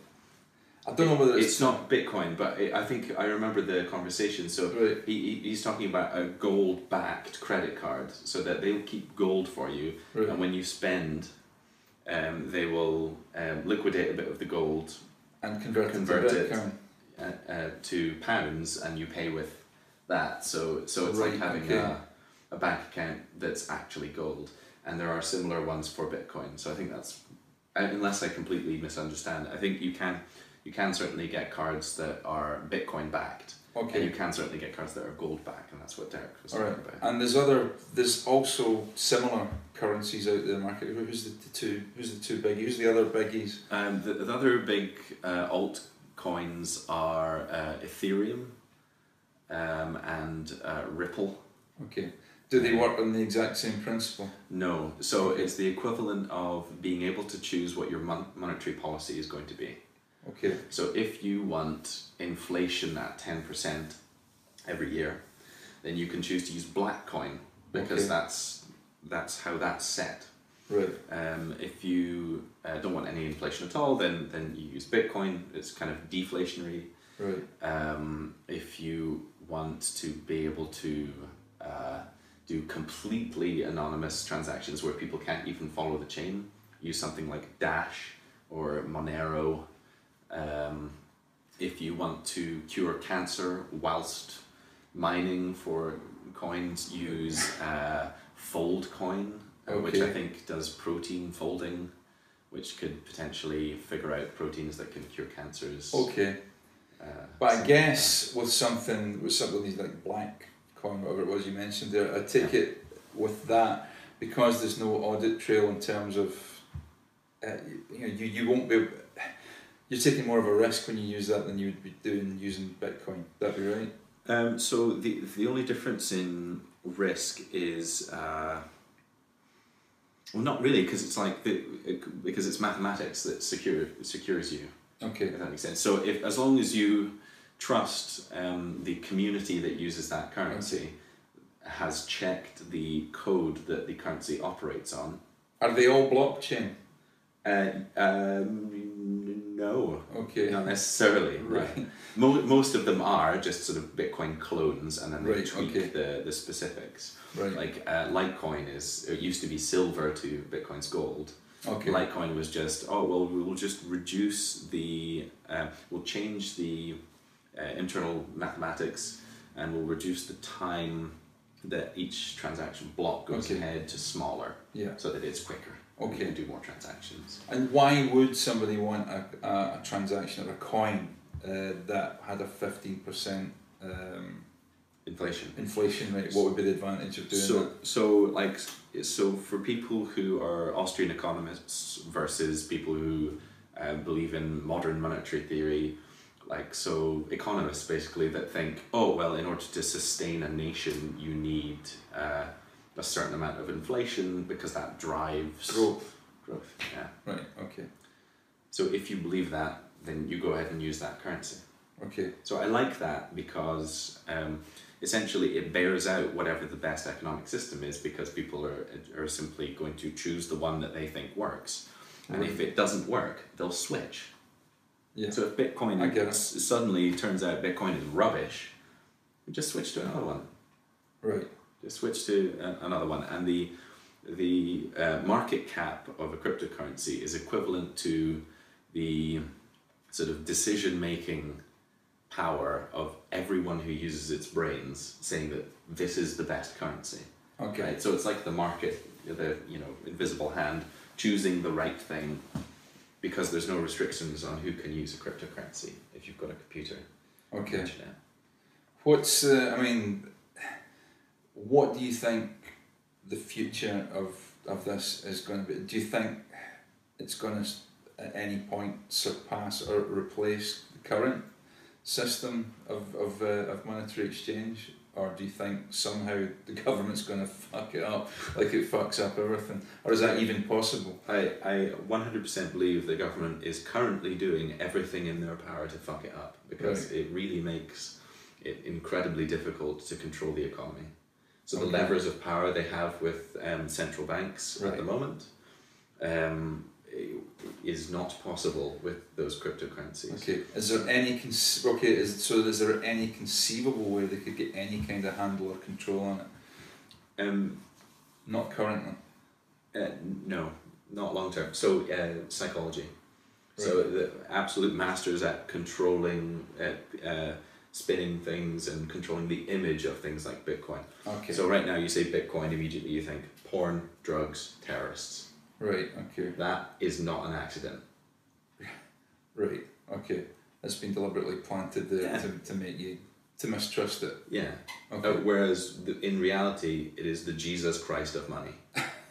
I don't know whether it's, It's not Bitcoin, but it, I think I remember the conversation. So Right. he, he, he's talking about a gold backed credit card so that they'll keep gold for you. Right. And when you spend, um, they will um, liquidate a bit of the gold and convert, convert it to it. Uh, uh, to pounds and you pay with that. So so it's Right, like having okay. a, a bank account that's actually gold. And there are similar ones for Bitcoin. So I think that's uh, unless I completely misunderstand, I think you can you can certainly get cards that are Bitcoin backed. And you can certainly get cards that are gold backed, and that's what Derek was All talking right. about. And there's other. There's also similar currencies out there in the market. Who's the, the two? Who's the two big? Who's the other biggies? Um, the, the other big uh, altcoins are uh, Ethereum um, and uh, Ripple. Okay. Do they work on the exact same principle? No, so it's the equivalent of being able to choose what your mon- monetary policy is going to be. Okay. So if you want inflation at 10% every year, then you can choose to use black coin because Okay. that's that's how that's set. Right. Um, if you uh, don't want any inflation at all, then then you use Bitcoin. It's kind of deflationary. Right. Um, if you want to be able to uh, do completely anonymous transactions where people can't even follow the chain, use something like Dash or Monero. Um, if you want to cure cancer whilst mining for coins, use uh, Foldcoin, uh, which I think does protein folding, which could potentially figure out proteins that can cure cancers. Okay. Uh, But I something like guess with something with something like black whatever it was you mentioned there, I take it with that because there's no audit trail in terms of uh, you, you know you, you won't be you're taking more of a risk when you use that than you would be doing using Bitcoin. That'd be right? Um, so the the only difference in risk is uh, well, not really, because it's like the, because it's mathematics that secure secures you. Okay. If that makes sense. So if as long as you trust um, the community that uses that currency has checked the code that the currency operates on. Are they all blockchain? Uh, um, no, Okay. not necessarily. Right. Mo- most of them are just sort of Bitcoin clones, and then they Right, tweak okay. the, the specifics. Right. Like uh, Litecoin is it used to be silver to Bitcoin's gold. Okay. Litecoin was just oh well we'll just reduce the uh, we'll change the uh, internal mathematics and we'll reduce the time that each transaction block goes Okay. ahead to smaller Yeah. so that it's quicker. Okay. You can do more transactions. And why would somebody want a, a, a transaction or a coin uh, that had a fifteen percent um, Inflation. inflation rate? What would be the advantage of doing so that? so like so for people who are Austrian economists versus people who uh, believe in modern monetary theory, like so economists basically that think oh well in order to sustain a nation you need uh, a certain amount of inflation because that drives Growth. growth. Yeah. Right. Okay. So if you believe that, then you go ahead and use that currency. Okay. So I like that because um, essentially it bears out whatever the best economic system is because people are, are simply going to choose the one that they think works. And if it doesn't work, they'll switch. Yeah. So if Bitcoin I get it. suddenly turns out Bitcoin is rubbish, we just switch to another one. right. Just switch to a, another one. And the, the uh, market cap of a cryptocurrency is equivalent to the sort of decision making power of everyone who uses its brains saying that this is the best currency. Okay. Right? So it's like the market, the you know invisible hand choosing the right thing because there's no restrictions on who can use a cryptocurrency if you've got a computer. Okay. Internet. What's uh, I mean, what do you think the future of of this is going to be? Do you think it's going to at any point surpass or replace the current system of of, uh, of monetary exchange? Or do you think somehow the [laughs] government's going to fuck it up like it fucks up everything? Or is that even possible? I, I 100% believe the government is currently doing everything in their power to fuck it up because it really makes it incredibly difficult to control the economy. So the levers of power they have with um, central banks at the moment, um, is not possible with those cryptocurrencies. Okay. Is there any conce- okay? Is so? Is there any conceivable way they could get any kind of handle or control on it? Um, Not currently. uh, no, not long term. So uh, psychology. So the absolute masters at controlling, uh, uh, spinning things and controlling the image of things like Bitcoin. Okay. So right now you say Bitcoin, immediately you think porn, drugs, terrorists. Right. Okay. That is not an accident. [laughs] Right. Okay. It's been deliberately planted there Yeah. to, to make you to mistrust it. Yeah. Okay. Uh, whereas the, in reality, it is the Jesus Christ of money.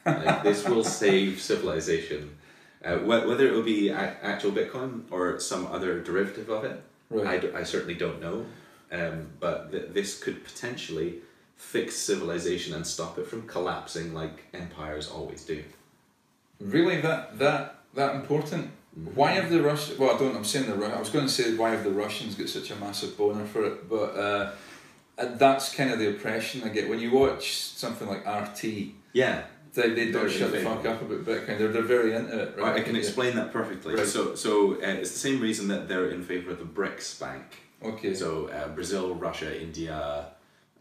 like, this will save civilization. Uh, wh- whether it will be a- actual Bitcoin or some other derivative of it, I, right. d- I certainly don't know. Um, but th- this could potentially fix civilization and stop it from collapsing like empires always do. Really, that that that important? Why have the Russians? Well, I don't. I'm saying the. Ru- I was going to say why have the Russians got such a massive boner for it, but uh, and that's kind of the impression I get when you watch something like RT. Yeah, They, they don't shut the fuck up about Bitcoin. They're, they're very into it. Right? I can explain that perfectly. Right. So, so uh, it's the same reason that they're in favor of the BRICS Bank. Okay. So uh, Brazil, Russia, India,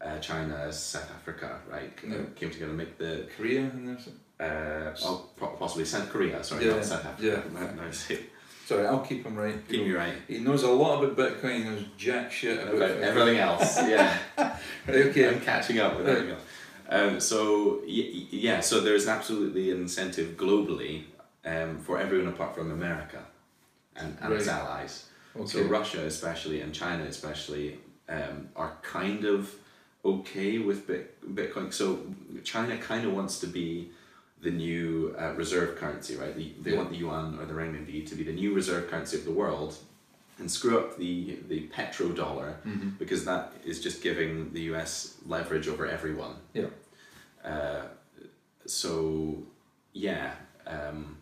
uh, China, South Africa, right, uh, came together to make the Korea and there's. Uh, oh, possibly South Korea. Sorry, Yeah, not South Africa. yeah. [laughs] No, Sorry, I'll keep him right. keep me right He knows a lot about Bitcoin. He knows jack shit about, about everything else. [laughs] Yeah, okay. I'm catching up with Right. everything else. Um, so yeah, so there's absolutely an incentive globally um, for everyone apart from America and, and its allies. Okay. So Russia especially and China especially um, are kind of okay with Bitcoin. So China kind of wants to be the new uh, reserve currency, right? The, they Yeah. want the yuan or the renminbi to be the new reserve currency of the world and screw up the, the petrodollar Mm-hmm. because that is just giving the US leverage over everyone. Yeah. Uh, so yeah, um,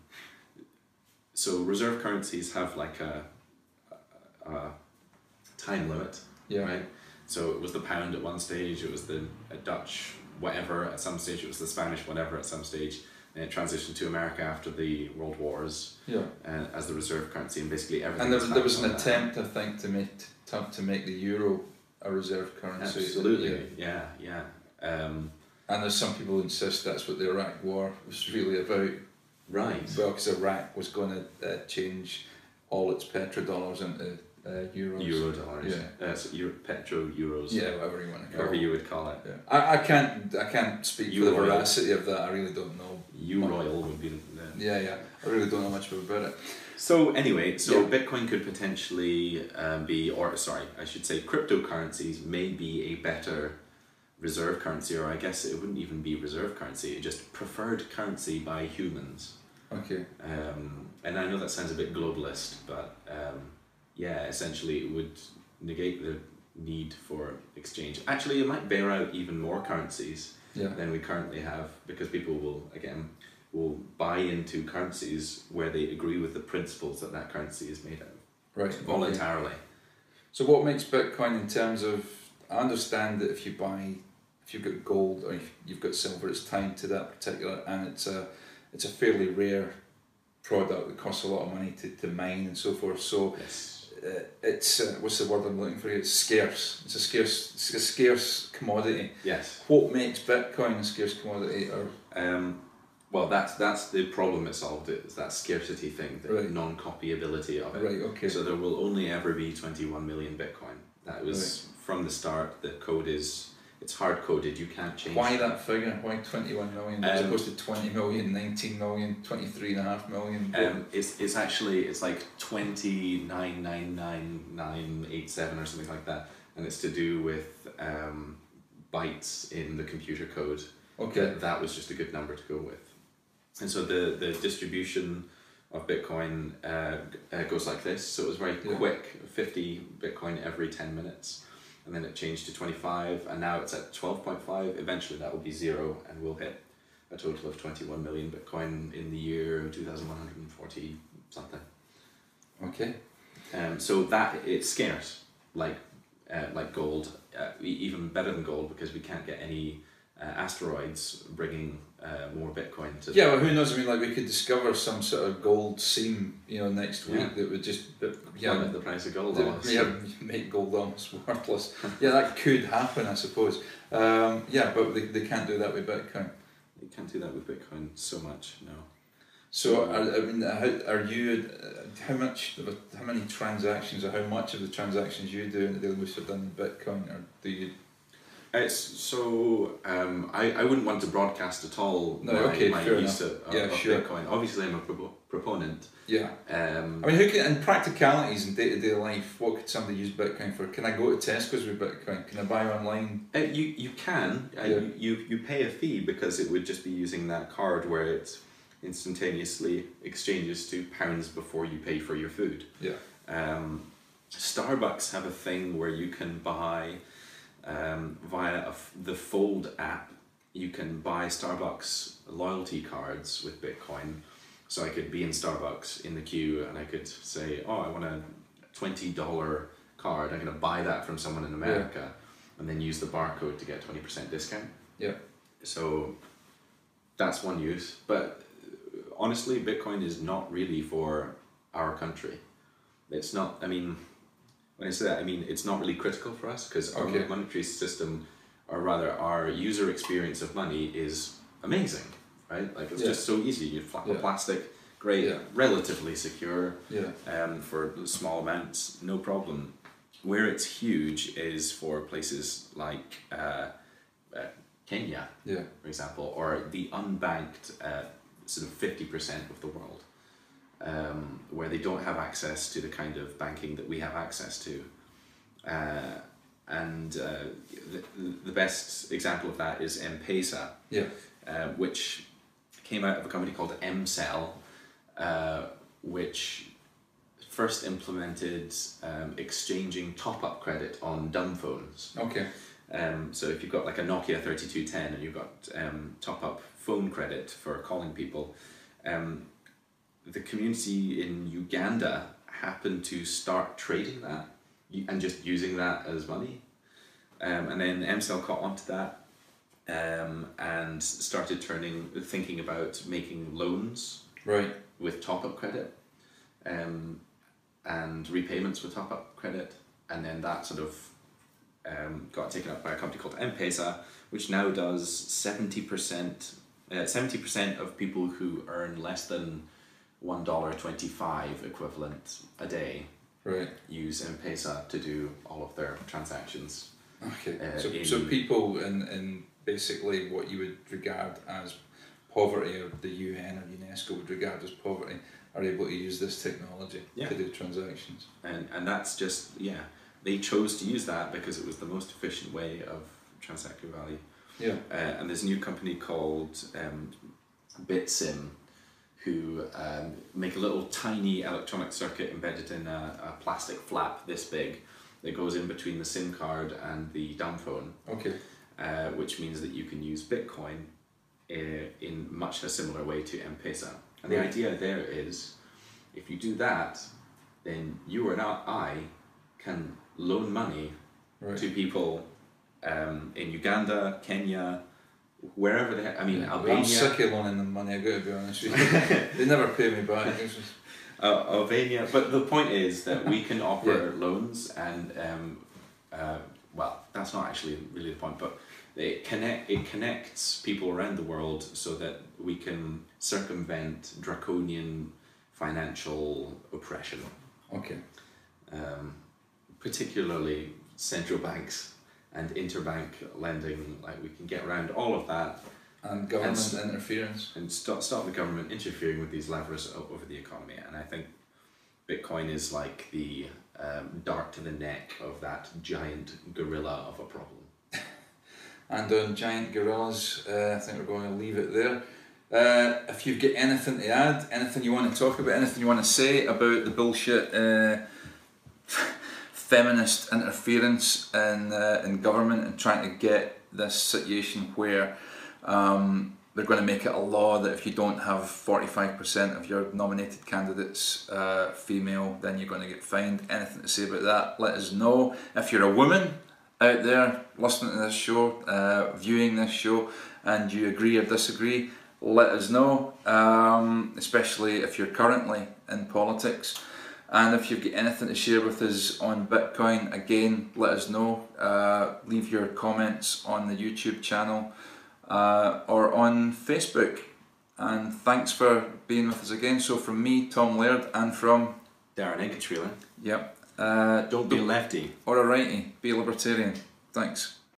so reserve currencies have like a, a, time limit, Yeah. right? So it was the pound at one stage, it was the Dutch whatever at some stage, it was the Spanish whatever at some stage, it transitioned to America after the World Wars Yeah. uh, as the reserve currency, and basically everything. And there was, there was an that. attempt, I think, to make to, to make the euro a reserve currency. Absolutely, yeah, yeah. Um, And there's some people who insist that's what the Iraq War was really about. right. Well, because Iraq was going to uh, change all its petrodollars into uh, euros. Euro dollars. Yeah. Uh, so Euro, petro euros. Yeah, whatever you want to call However it. you would call it. Yeah. I, I can't I can't speak for the veracity of that. I really don't know. Euroil would be the. the Yeah, yeah. I really don't know much about it. So anyway, so Yeah. Bitcoin could potentially um, be, or sorry, I should say, cryptocurrencies may be a better reserve currency, or I guess it wouldn't even be reserve currency, it just preferred currency by humans. Okay. Um, and I know that sounds a bit globalist, but um, yeah, essentially it would negate the need for exchange. Actually, it might bear out even more currencies Yeah. than we currently have because people will again will buy into currencies where they agree with the principles that that currency is made of Right. okay. voluntarily. So what makes Bitcoin in terms of? I understand that if you buy, if you've got gold or if you've got silver, it's tied to that particular, and it's a, it's a fairly rare product that costs a lot of money to, to mine and so forth. So Yes. Uh, it's uh, what's the word I'm looking for? It's scarce. It's a scarce. It's a scarce commodity. Yes. What makes Bitcoin a scarce commodity? Or Um, well, that's that's the problem it solved. It's that scarcity thing, the Right. non-copyability of it. right? Okay. So there will only ever be 21 million Bitcoin. That was from the start. The code is it's hard coded. You can't change. Why that figure? Why 21 million as Um, opposed to 20 million, 19 million, 23 and a half million? Um, it's it's actually it's like twenty nine nine nine nine eight seven or something like that, and it's to do with um, bytes in the computer code. okay. That, that was just a good number to go with, and so the the distribution of Bitcoin uh, uh, goes like this. So it was very Yeah. quick, fifty Bitcoin every ten minutes, and then it changed to twenty five, and now it's at twelve point five. Eventually, that will be zero, and we'll hit a total of twenty one million Bitcoin in the year two thousand one hundred and forty something. Okay. Um, so that it's scarce, like uh, like gold, uh, even better than gold because we can't get any uh, asteroids bringing uh, more Bitcoin. To Yeah, well, who knows? I mean, like we could discover some sort of gold seam, you know, next week Yeah. that would just, that, yeah, yeah, the price of gold. that yeah, [laughs] make gold almost [laughs] worthless. yeah, that could happen, I suppose. Um, yeah, but they, they can't do that with Bitcoin. They can't do that with Bitcoin so much. No. So, are, I mean, how are you? Uh, how much? How many transactions, or how much of the transactions you do in the daily life are done in Bitcoin, or do you? It's so um, I, I wouldn't want to broadcast at all No, my, okay, my fair use of, of, Yeah, of sure. Bitcoin. Obviously, I'm a pro- proponent. Yeah, Um, I mean, who can in practicalities in day to day life? What could somebody use Bitcoin for? Can I go to Tesco's with Bitcoin? Can I buy online? uh, you you can uh, Yeah. you you pay a fee because it would just be using that card where it instantaneously exchanges to pounds before you pay for your food. Yeah. Um, Starbucks have a thing where you can buy um, via a the Fold app. You can buy Starbucks loyalty cards with Bitcoin. So I could be in Starbucks in the queue and I could say, "Oh, I want a twenty dollar card. I'm gonna buy that from someone in America," and then use the barcode to get twenty percent discount. Yeah. So that's one use, but honestly, Bitcoin is not really for our country. It's not. I mean, when I say that, I mean it's not really critical for us because our Okay. monetary system, or rather our user experience of money, is amazing, right? Like it's Yeah. just so easy. You flap Yeah. plastic, great, Yeah. relatively secure Yeah. um, for small amounts, no problem. Where it's huge is for places like uh, uh, Kenya, Yeah. for example, or the unbanked uh, sort of 50% of the world, um, where they don't have access to the kind of banking that we have access to. Uh, and uh, the, the best example of that is M-Pesa, Yeah. uh, which came out of a company called MCell, uh, which first implemented um, exchanging top-up credit on dumb phones. Okay. Um, so if you've got like a Nokia 3210 and you've got um, top up phone credit for calling people, um, the community in Uganda happened to start trading that and just using that as money. Um, and then MCell caught onto that um, and started turning, thinking about making loans Right. with top up credit um, and repayments with top up credit. And then that sort of um, got taken up by a company called M-Pesa, which now does 70%, uh, 70% of people who earn less than $1.25 equivalent a day Right. use M-Pesa to do all of their transactions. Okay. Uh, so, in- so people in, in basically what you would regard as poverty, or the UN or UNESCO would regard as poverty, are able to use this technology Yeah. to do transactions. And, and that's just, yeah, they chose to use that because it was the most efficient way of transacting value. Yeah. Uh, and there's a new company called um, BitSim who um, make a little tiny electronic circuit embedded in a, a plastic flap this big that goes in between the SIM card and the dumb phone, Okay. uh, which means that you can use Bitcoin uh, in much a similar way to M-Pesa. And the Right. idea there is if you do that, then you or not I can loan money Right. to people um, in Uganda, Kenya, wherever they. I mean, Yeah, Albania. I'm sick of loaning them money. I got to be honest with you. [laughs] they never pay me back. Just- uh, Albania. But the point is that we can [laughs] offer loans, and um, uh, well, that's not actually really the point, but it connect it connects people around the world so that we can circumvent draconian financial oppression, Okay. um, particularly central banks and interbank lending. Like we can get around all of that And government s- interference. and stop stop the government interfering with these levers over the economy. And I think Bitcoin is like the um, dart to the neck of that giant gorilla of a problem. [laughs] And on giant gorillas, uh, I think we're going to leave it there. Uh, if you've got anything to add, anything you want to talk about, anything you want to say about the bullshit uh, [laughs] feminist interference in, uh, in government and trying to get this situation where um, they're going to make it a law that if you don't have 45% of your nominated candidates uh, female, then you're going to get fined. Anything to say about that, let us know. If you're a woman, out there listening to this show, uh, viewing this show, and you agree or disagree, let us know, um, especially if you're currently in politics. And if you've got anything to share with us on Bitcoin, again, let us know. Uh, leave your comments on the YouTube channel uh, or on Facebook. And thanks for being with us again. So, from me, Tom Laird, and from Darren Eggetrailer. Yep. Uh, Don't be a lefty. or a righty. Be a libertarian. Thanks.